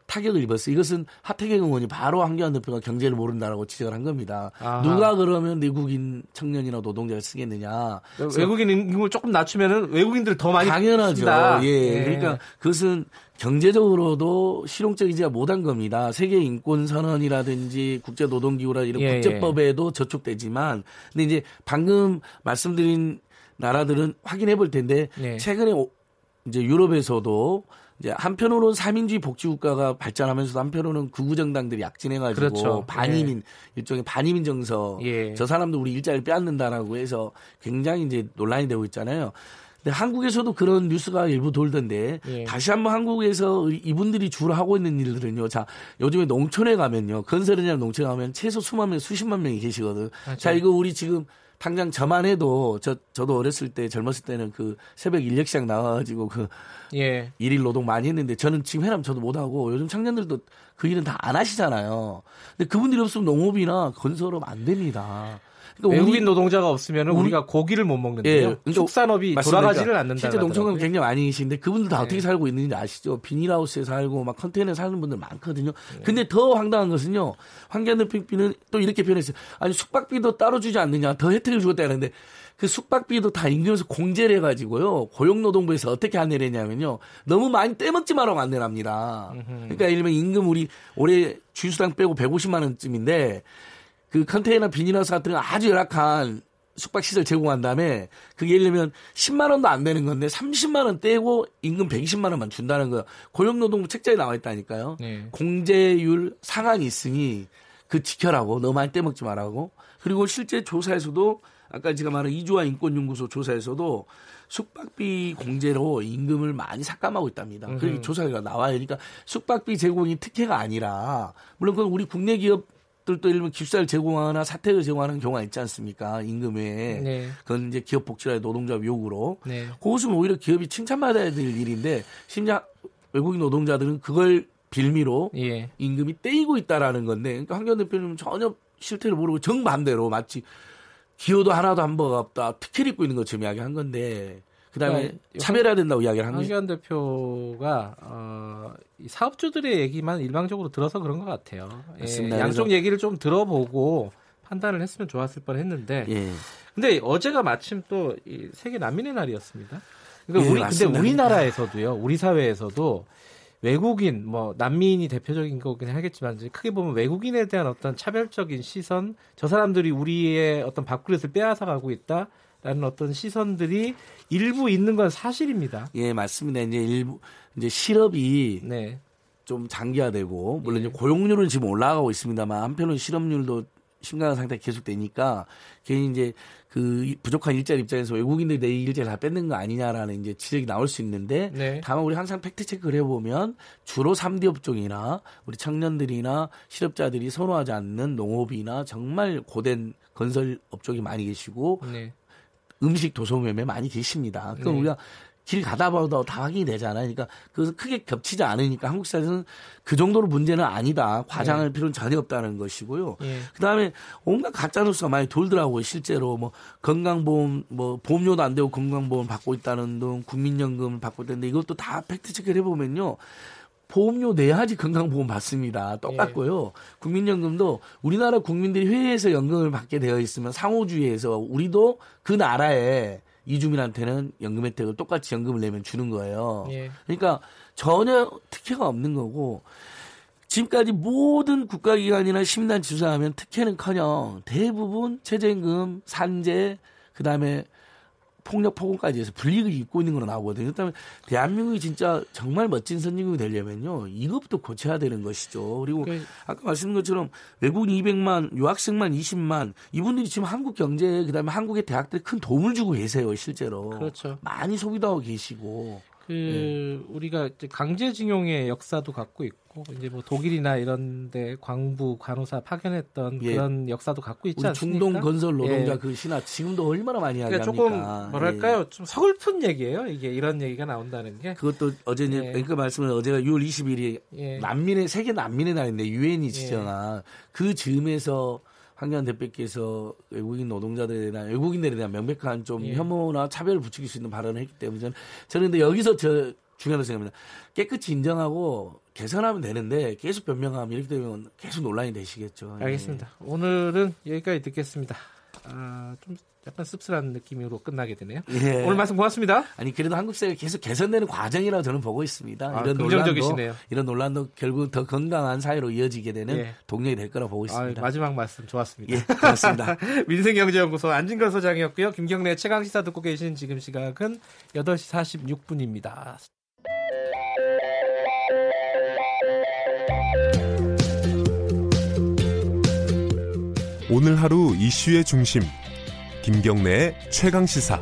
타격을 입었어요. 이것은 하태경 의원이 바로 한교안 대표가 경제를 모른다라고 지적을 한 겁니다. 아하. 누가 그러면 내국인 청년이나 노동자를 쓰겠느냐. 외국인 임금을 조금 낮추면은 외국인들 더 많이 당연하죠. 쓴다. 예. 예. 그러니까 그것은 경제적으로도 실용적이지 못한 겁니다. 세계 인권 선언이라든지 국제 노동 기구라 이런 예, 국제법에도 예. 저촉되지만 근데 이제 방금 말씀드린 나라들은 확인해 볼 텐데 예. 최근에 이제 유럽에서도 이제 한편으로는 삼인주의 복지국가가 발전하면서도 한편으로는 극우 정당들이 약진해가지고 그렇죠. 반이민 예. 일종의 반이민 정서 예. 저 사람도 우리 일자리를 빼앗는다라고 해서 굉장히 이제 논란이 되고 있잖아요. 근데 한국에서도 그런 뉴스가 일부 돌던데 예. 다시 한번 한국에서 이분들이 주로 하고 있는 일들은요. 자 요즘에 농촌에 가면요 건설이나 농촌에 가면 최소 수만 명, 수십만 명이 계시거든. 맞아. 자 이거 우리 지금 당장 저만 해도 저 저도 어렸을 때 젊었을 때는 그 새벽 인력 시장 나와가지고 그 예. 일일 노동 많이 했는데 저는 지금 해라면 저도 못 하고 요즘 청년들도 그 일은 다 안 하시잖아요. 근데 그분들이 없으면 농업이나 건설업 안 됩니다. 그러니까 외국인 노동자가 없으면 우리, 가 고기를 못 먹는데요. 예, 그러니까 축산업이. 돌아가지를 그러니까 않는다. 실제 농촌은 굉장히 많이 계신데 그분들 다 네. 어떻게 살고 있는지 아시죠? 비닐하우스에 살고 막 컨테이너에 사는 분들 많거든요. 네. 근데 더 황당한 것은요. 환경의 핑비는 또 이렇게 표현했어요. 아니 숙박비도 따로 주지 않느냐. 더 혜택을 주겠다 했는데 그 숙박비도 다 임금에서 공제를 해가지고요. 고용노동부에서 어떻게 안내냐면요. 너무 많이 떼먹지 말라고 안내를 합니다. 그러니까 예를 들면 임금 우리 올해 주수당 빼고 150만 원쯤인데 그 컨테이너 비닐하우스 같은 건 아주 열악한 숙박시설 제공한 다음에 그게 예를 들면 10만 원도 안 되는 건데 30만 원 떼고 임금 120만 원만 준다는 거예요. 고용노동부 책자에 나와 있다니까요. 네. 공제율 상한이 있으니 그 지켜라고 너무 많이 떼먹지 말라고. 그리고 실제 조사에서도 아까 제가 말한 이주화 인권연구소 조사에서도 숙박비 공제로 임금을 많이 삭감하고 있답니다. 그 조사가 나와요. 그러니까 숙박비 제공이 특혜가 아니라 물론 그건 우리 국내 기업 들도 예를 들면 기숙사를 제공하거나 사택을 제공하는 경우가 있지 않습니까? 임금 외에. 네. 그건 이제 기업 복지라의 노동자 요구로. 네. 그것은 오히려 기업이 칭찬받아야 될 일인데 심지어 외국인 노동자들은 그걸 빌미로 예. 임금이 떼이고 있다라는 건데 그러니까 황교안 대표님은 전혀 실태를 모르고 정반대로 마치 기여도 하나도 한 번 없다 특혜를 입고 있는 것처럼 이야기한 건데 그다음에 그러니까 차별해야 된다고 이야기를 한 거죠. 황교안 대표가 어, 사업주들의 얘기만 일방적으로 들어서 그런 것 같아요. 예, 양쪽 얘기를 좀 들어보고 판단을 했으면 좋았을 뻔했는데. 예. 근데 어제가 마침 또 세계 난민의 날이었습니다. 그러니까 예, 우리 맞습니다. 근데 우리나라에서도요, 우리 사회에서도 외국인 뭐 난민이 대표적인 거긴 하겠지만 크게 보면 외국인에 대한 어떤 차별적인 시선, 저 사람들이 우리의 어떤 밥그릇을 빼앗아 가고 있다. 라는 어떤 시선들이 일부 있는 건 사실입니다. 예, 맞습니다. 이제 일부 이제 실업이 네. 좀 장기화되고 물론 예. 이제 고용률은 지금 올라가고 있습니다만 한편으로 실업률도 심각한 상태 계속되니까 괜히 이제 그 부족한 일자리 입장에서 외국인들이 내 일자리 다 뺏는 거 아니냐라는 이제 지적이 나올 수 있는데 네. 다만 우리 항상 팩트 체크를 해보면 주로 3대 업종이나 우리 청년들이나 실업자들이 선호하지 않는 농업이나 정말 고된 건설 업종이 많이 계시고 네. 음식 도소매매 많이 계십니다. 그럼 네. 우리가 길 가다 봐도 다 확인이 되잖아요. 그러니까 그래서 크게 겹치지 않으니까 한국 사회에서는 그 정도로 문제는 아니다. 과장할 네. 필요는 전혀 없다는 것이고요. 네. 그다음에 온갖 가짜 뉴스가 많이 돌더라고요. 실제로 뭐 건강보험 뭐 보험료도 안 되고 건강보험 받고 있다는 등 국민연금을 받고 있다는데 이것도 다 팩트 체크를 해보면요. 보험료 내야지 건강보험 받습니다. 똑같고요. 예. 국민연금도 우리나라 국민들이 회의에서 연금을 받게 되어 있으면 상호주의에서 우리도 그 나라에 이주민한테는 연금 혜택을 똑같이 연금을 내면 주는 거예요. 예. 그러니까 전혀 특혜가 없는 거고 지금까지 모든 국가기관이나 시민단 조사하면 특혜는커녕 대부분 최저임금, 산재, 그 다음에 폭력 폭언까지 해서 불이익을 입고 있는 걸로 나오거든요. 그렇다면 대한민국이 진짜 정말 멋진 선진국이 되려면요. 이것부터 고쳐야 되는 것이죠. 그리고 그... 아까 말씀드린 것처럼 외국인 200만, 유학생만 20만 이분들이 지금 한국 경제에 그다음에 한국의 대학들에 큰 도움을 주고 계세요, 실제로. 그렇죠. 많이 소비도 하고 계시고. 그 네. 우리가 강제징용의 역사도 갖고 있고 이제 뭐 독일이나 이런데 광부 간호사 파견했던 예. 그런 역사도 갖고 있지 않습니까? 중동 건설 노동자 예. 그 신화 지금도 얼마나 많이 그러니까 하니까 조금 뭐랄까요 예. 좀 서글픈 얘기예요 이게 이런 얘기가 나온다는 게 그것도 어제 이제 예. 앵커 말씀은 어제가 6월 20일이 예. 난민의 세계 난민의 날인데 유엔이 예. 지정한 그 즈음에서 황교안 대표께서 외국인 노동자들에 대한 외국인들에 대한 명백한 좀 예. 혐오나 차별을 부추길 수 있는 발언을 했기 때문에 저는, 저는 근데 여기서 저 중요하다고 생각합니다. 깨끗이 인정하고 개선하면 되는데 계속 변명하면 이렇게 되면 계속 논란이 되시겠죠. 알겠습니다. 예. 오늘은 여기까지 듣겠습니다. 아, 좀 약간 씁쓸한 느낌으로 끝나게 되네요. 예. 오늘 말씀 고맙습니다. 아니 그래도 한국 사회가 계속 개선되는 과정이라고 저는 보고 있습니다. 아, 이런 긍정적이시네요. 논란도, 이런 논란도 결국 더 건강한 사회로 이어지게 되는 예. 동력이 될 거라고 보고 있습니다. 아, 마지막 말씀 좋았습니다. 예, 고맙습니다. 민생경제연구소 안진걸 소장이었고요. 김경래 최강 시사 듣고 계신 지금 시각은 8시 46분입니다. 오늘 하루 이슈의 중심 김경래의 최강 시사.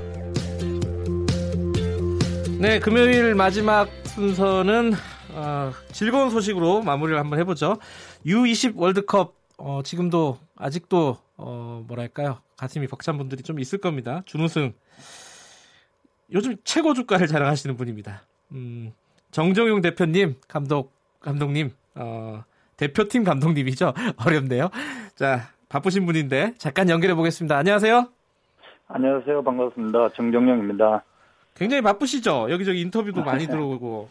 네, 금요일 마지막 순서는 어, 즐거운 소식으로 마무리를 한번 해보죠. U20 월드컵 어, 지금도 아직도 어, 뭐랄까요 가슴이 벅찬 분들이 좀 있을 겁니다. 준우승 요즘 최고 주가를 자랑하시는 분입니다. 음, 정정용 대표님, 감독 감독님, 어, 대표팀 감독님이죠. 어렵네요. 자, 바쁘신 분인데 잠깐 연결해 보겠습니다. 안녕하세요. 안녕하세요. 반갑습니다. 정정영입니다. 굉장히 바쁘시죠? 여기저기 인터뷰도 많이 네. 들어오고.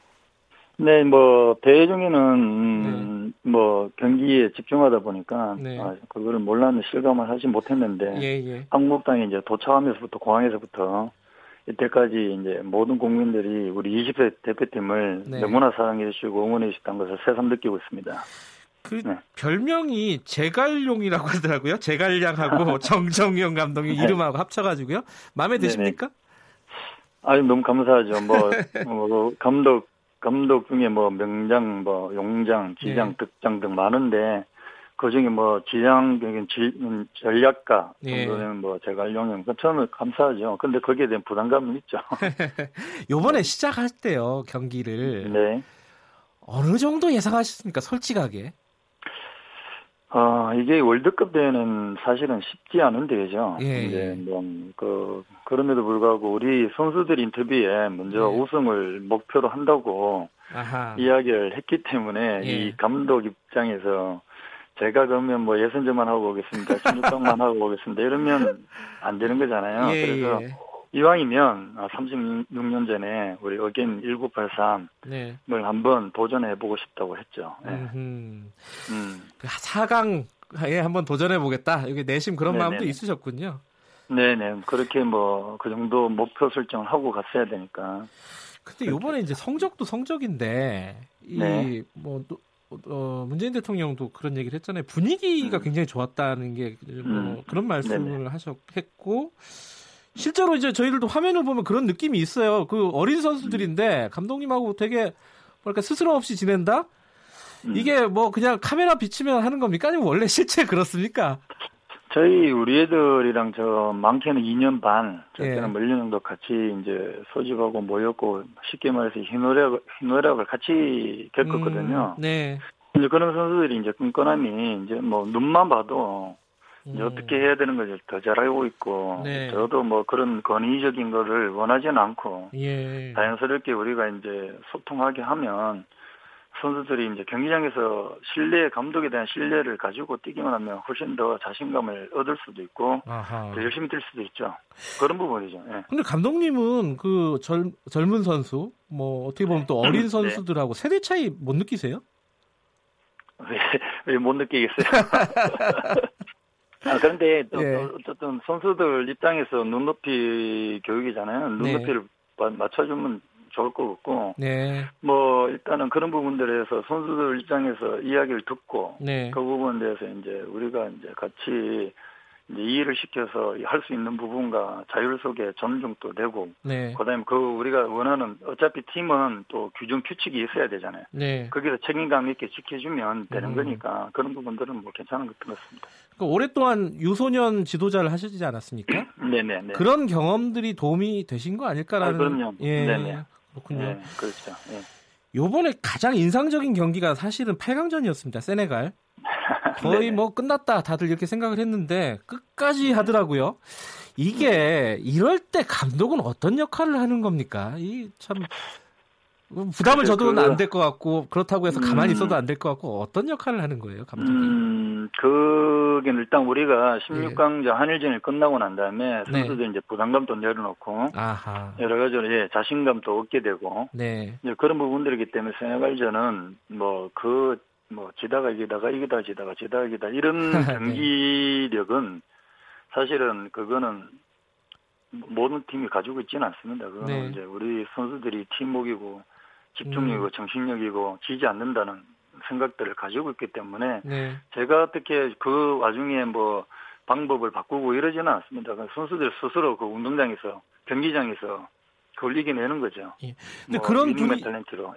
네, 뭐 대회 중에는 음, 네. 뭐 경기에 집중하다 보니까 네. 아, 그거를 몰랐는 실감을 하지 못했는데 예, 예. 한국당에 이제 도착하면서부터 공항에서부터 이때까지 이제 모든 국민들이 우리 20세 대표팀을 네. 너무나 사랑해 주시고 응원해 주셨다는 것을 새삼 느끼고 있습니다. 그 네. 별명이 제갈용이라고 하더라고요. 제갈량하고 정정용 감독의 네. 이름하고 합쳐가지고요. 마음에 드십니까? 아유 너무 감사하죠. 뭐, 뭐 감독 감독 중에 뭐 명장, 뭐 용장, 지장, 네. 득장 등 많은데 그 중에 뭐 지장, 지, 전략가 정도는 예. 뭐 제갈용형 그 처음에 감사하죠. 근데 거기에 대한 부담감은 있죠. 요번에 시작할 때요 경기를 네. 어느 정도 예상하셨습니까? 솔직하게. 어, 이게 월드컵 대회는 사실은 쉽지 않은 대회죠. 예. 이제 뭐, 그, 그럼에도 불구하고 우리 선수들 인터뷰에 먼저 예. 우승을 목표로 한다고 아하. 이야기를 했기 때문에 예. 이 감독 입장에서 제가 그러면 뭐 예선전만 하고 오겠습니다. 16강만 하고 오겠습니다. 이러면 안 되는 거잖아요. 예, 그래서 예. 이왕이면 36년 아, 전에 우리 어겐 1983을 네. 한번 도전해 보고 싶다고 했죠. 네. 음. 4강에 한번 도전해 보겠다. 여기 내심 그런 네네. 마음도 있으셨군요. 네네. 그렇게 뭐 그 정도 목표 설정을 하고 갔어야 되니까. 근데 요번에 이제 성적도 성적인데 이뭐 네. 어, 문재인 대통령도 그런 얘기를 했잖아요. 분위기가 음. 굉장히 좋았다는 게 뭐 음. 그런 말씀을 하셨 했고 실제로 이제 저희들도 화면을 보면 그런 느낌이 있어요. 그 어린 선수들인데 감독님하고 되게 뭐랄까 스스럼 없이 지낸다? 음. 이게 뭐 그냥 카메라 비치면 하는 겁니까? 아니면 원래 실제 그렇습니까? 저희 우리 애들이랑 저 많게는 2년 반, 적게는 예. 몇년 정도 같이 이제 소집하고 모였고 쉽게 말해서 희노력 희노력을 같이 겪었거든요. 음, 네. 이제 그런 선수들이 이제 끈끈함이 이제 뭐 눈만 봐도 음. 어떻게 해야 되는 것을 더 잘 알고 있고 네. 저도 뭐 그런 권위적인 거를 원하지는 않고 예. 자연스럽게 우리가 이제 소통하게 하면 선수들이 이제 경기장에서 신뢰 감독에 대한 신뢰를 가지고 뛰기만 하면 훨씬 더 자신감을 얻을 수도 있고 아하. 더 열심히 뛸 수도 있죠. 그런 부분이죠. 예. 근데 감독님은 그 젊, 젊은 선수 뭐 어떻게 보면 또 어린 네. 선수들하고 네. 세대 차이 못 느끼세요? 왜 못 느끼겠어요? 아, 그런데 또, 네. 어쨌든 선수들 입장에서 눈높이 교육이잖아요. 눈높이를 네. 맞춰주면 좋을 것 같고, 네. 뭐 일단은 그런 부분들에서 선수들 입장에서 이야기를 듣고 네. 그 부분에 대해서 이제 우리가 이제 같이 이제 이해를 시켜서 할 수 있는 부분과 자율 속에 존중도 되고, 네. 그다음에 그 우리가 원하는 어차피 팀은 또 규정 규칙이 있어야 되잖아요. 네. 거기서 책임감 있게 지켜주면 되는 음. 거니까 그런 부분들은 뭐 괜찮은 것 같습니다. 그러니까 오랫동안 유소년 지도자를 하시지 않았습니까? 네네. 네. 그런 경험들이 도움이 되신 거 아닐까라는. 아, 그럼요. 예. 네네. 그렇군요. 네, 그렇죠. 예. 요번에 가장 인상적인 경기가 사실은 8강전이었습니다. 세네갈. 거의 뭐 끝났다 다들 이렇게 생각을 했는데 끝까지 하더라고요. 이게 이럴 때 감독은 어떤 역할을 하는 겁니까? 이 참 부담을 줘도는 안될 것 같고 그렇다고 해서 가만히 음. 있어도 안 될 것 같고 어떤 역할을 하는 거예요, 감독이? 음, 그게 일단 우리가 16강전 네. 한일전이 끝나고 난 다음에 네. 선수들 네. 이제 부담감도 내려놓고 아하. 여러 가지로 예, 자신감도 얻게 되고 네. 이제 그런 부분들이기 때문에 세네갈전은 뭐그뭐 지다가 이기다가 이기다 지다가 지다가 이기다 이런 네. 경기력은 사실은 그거는 모든 팀이 가지고 있지는 않습니다. 그거는 네. 이제 우리 선수들이 팀목이고 집중력이고 음. 정신력이고 지지 않는다는 생각들을 가지고 있기 때문에 네. 제가 어떻게 그 와중에 뭐 방법을 바꾸고 이러지는 않습니다. 그 선수들 스스로 그 운동장에서 경기장에서 그걸 이겨내는 거죠. 예. 근데 뭐 그런 분위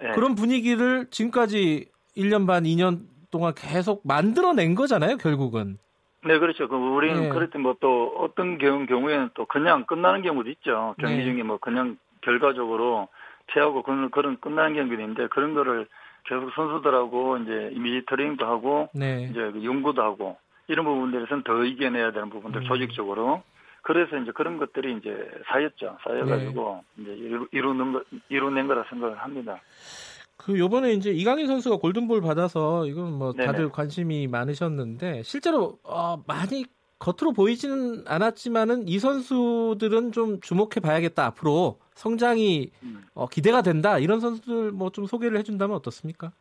예. 그런 분위기를 지금까지 1년 반, 2년 동안 계속 만들어낸 거잖아요, 결국은. 네, 그렇죠. 그 우리는 네. 그럴 때뭐 또 어떤 경우, 경우에는 또 그냥 끝나는 경우도 있죠. 경기 네. 중에 뭐 그냥 결과적으로 피하고 그런 그런 끝나는 경기도 있는데 그런 거를 계속 선수들하고 이제 트레이닝도 하고 네. 이제 그 연구도 하고 이런 부분들에서는 더 이겨내야 되는 부분들 음. 조직적으로 그래서 이제 그런 것들이 이제 쌓였죠. 쌓여가지고 네. 이제 이루는 거 이루낸 거라 생각을 합니다. 그 요번에 이제 이강인 선수가 골든볼 받아서 이건 뭐 다들 네네. 관심이 많으셨는데 실제로 어 많이 겉으로 보이지는 않았지만은 이 선수들은 좀 주목해 봐야겠다 앞으로 성장이 음. 어, 기대가 된다 이런 선수들 뭐 좀 소개를 해준다면 어떻습니까?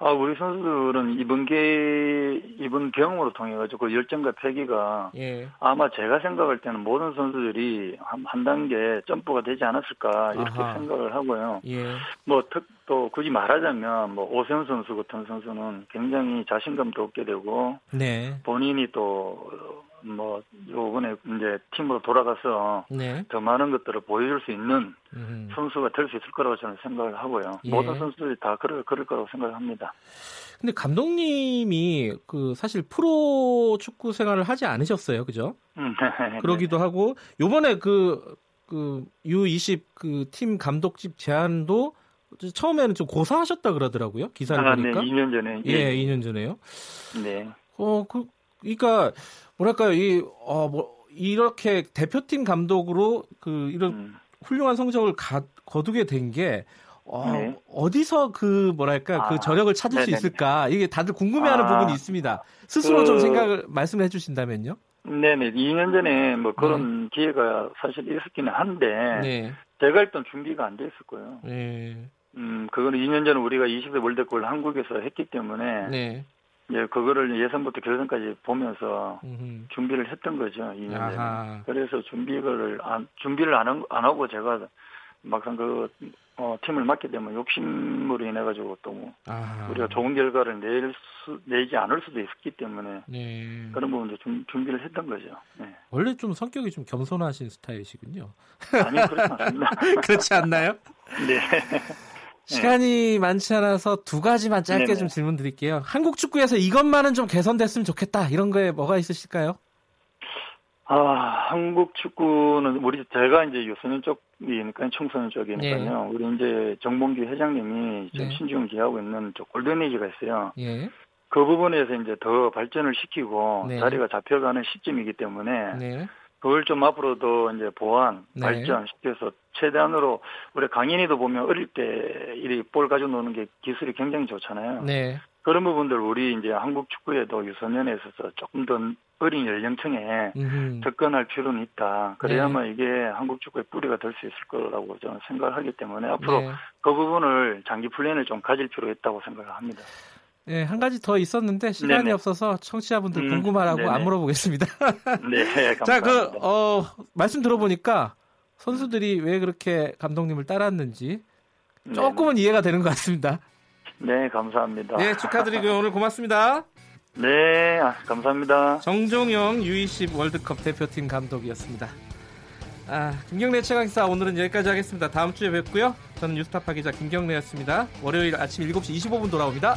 아 우리 선수들은 이번 게 이번 경험으로 통해 가지고 그 열정과 패기가 예. 아마 제가 생각할 때는 모든 선수들이 한, 한 단계 점프가 되지 않았을까 이렇게 아하. 생각을 하고요. 예. 뭐또 굳이 말하자면 뭐 오세훈 선수 같은 선수는 굉장히 자신감도 얻게 되고 네. 본인이 또 뭐 요번에 이제 팀으로 돌아가서 네. 더 많은 것들을 보여줄 수 있는 음. 선수가 될 수 있을 거라고 저는 생각을 하고요. 예. 모든 선수들이 다 그럴 그럴 거라고 생각을 합니다. 근데 감독님이 그 사실 프로 축구 생활을 하지 않으셨어요, 그죠? 음, 네. 그러기도 하고 요번에 그 그 U20 그 팀 감독집 제안도 처음에는 좀 고사하셨다 그러더라고요. 기사를 아, 네. 보니까. 네, 2년 전에. 예, 예, 2년 전에요. 네. 어, 그 그러니까 뭐랄까요 이어 뭐 이렇게 대표팀 감독으로 그 이런 음. 훌륭한 성적을 가, 거두게 된게 어, 네. 어디서 그 뭐랄까 그 아, 그 저력을 찾을 네네네. 수 있을까 이게 다들 궁금해하는 아, 부분이 있습니다. 스스로 그, 좀 생각을 말씀해 주신다면요. 네네 2년 전에 뭐 그런 네. 기회가 사실 있었기는 한데 네. 제가 일단 준비가 안 됐을 거예요. 네. 음 그거는 2년 전에 우리가 20대 월드컵을 한국에서 했기 때문에 네. 예, 그거를 예선부터 결선까지 보면서 음흠. 준비를 했던 거죠, 2년 전에. 그래서 준비를 안, 준비를 안, 안 하고 제가 막상 그, 어, 팀을 맡게 되면 욕심으로 인해 가지고 또 뭐, 우리가 좋은 결과를 낼 수, 내지 않을 수도 있었기 때문에. 네. 그런 부분도 좀 준비를 했던 거죠. 네. 원래 좀 성격이 좀 겸손하신 스타일이시군요. 아니, 그렇지 않습니다. 그렇지 않나요? 네. 시간이 많지 않아서 두 가지만 짧게 네네. 좀 질문 드릴게요. 한국 축구에서 이것만은 좀 개선됐으면 좋겠다. 이런 거에 뭐가 있으실까요? 아, 한국 축구는 우리 제가 이제 유소년 쪽이니까 청소년 쪽이니까요. 네. 우리 이제 정봉규 회장님이 지금 네. 신중을 기하고 있는 골든에이지가 있어요. 예. 그 부분에서 이제 더 발전을 시키고 네. 자리가 잡혀가는 시점이기 때문에 네. 그걸 좀 앞으로도 이제 보완, 네. 발전시켜서 최대한으로 우리 강인이도 보면 어릴 때 이리 볼 가지고 노는 게 기술이 굉장히 좋잖아요. 네. 그런 부분들 우리 이제 한국 축구에도 유소년에 있어서 조금 더 어린 연령층에 음흠. 접근할 필요는 있다. 그래야만 네. 이게 한국 축구의 뿌리가 될 수 있을 거라고 저는 생각을 하기 때문에 앞으로 네. 그 부분을 장기 플랜을 좀 가질 필요가 있다고 생각을 합니다. 네, 한 가지 더 있었는데 시간이 네네. 없어서 청취자분들 음, 궁금하라고 네네. 안 물어보겠습니다. 네, 감사합니다. 자, 그 어, 말씀 들어보니까 선수들이 왜 그렇게 감독님을 따랐는지 조금은 네네. 이해가 되는 것 같습니다. 네, 감사합니다. 네, 축하드리고요. 오늘 고맙습니다. 네, 아, 감사합니다. 정종영 U20 월드컵 대표팀 감독이었습니다. 아, 김경래 최강사 오늘은 여기까지 하겠습니다. 다음 주에 뵙고요. 저는 뉴스타파 기자 김경래였습니다. 월요일 아침 7시 25분 돌아옵니다.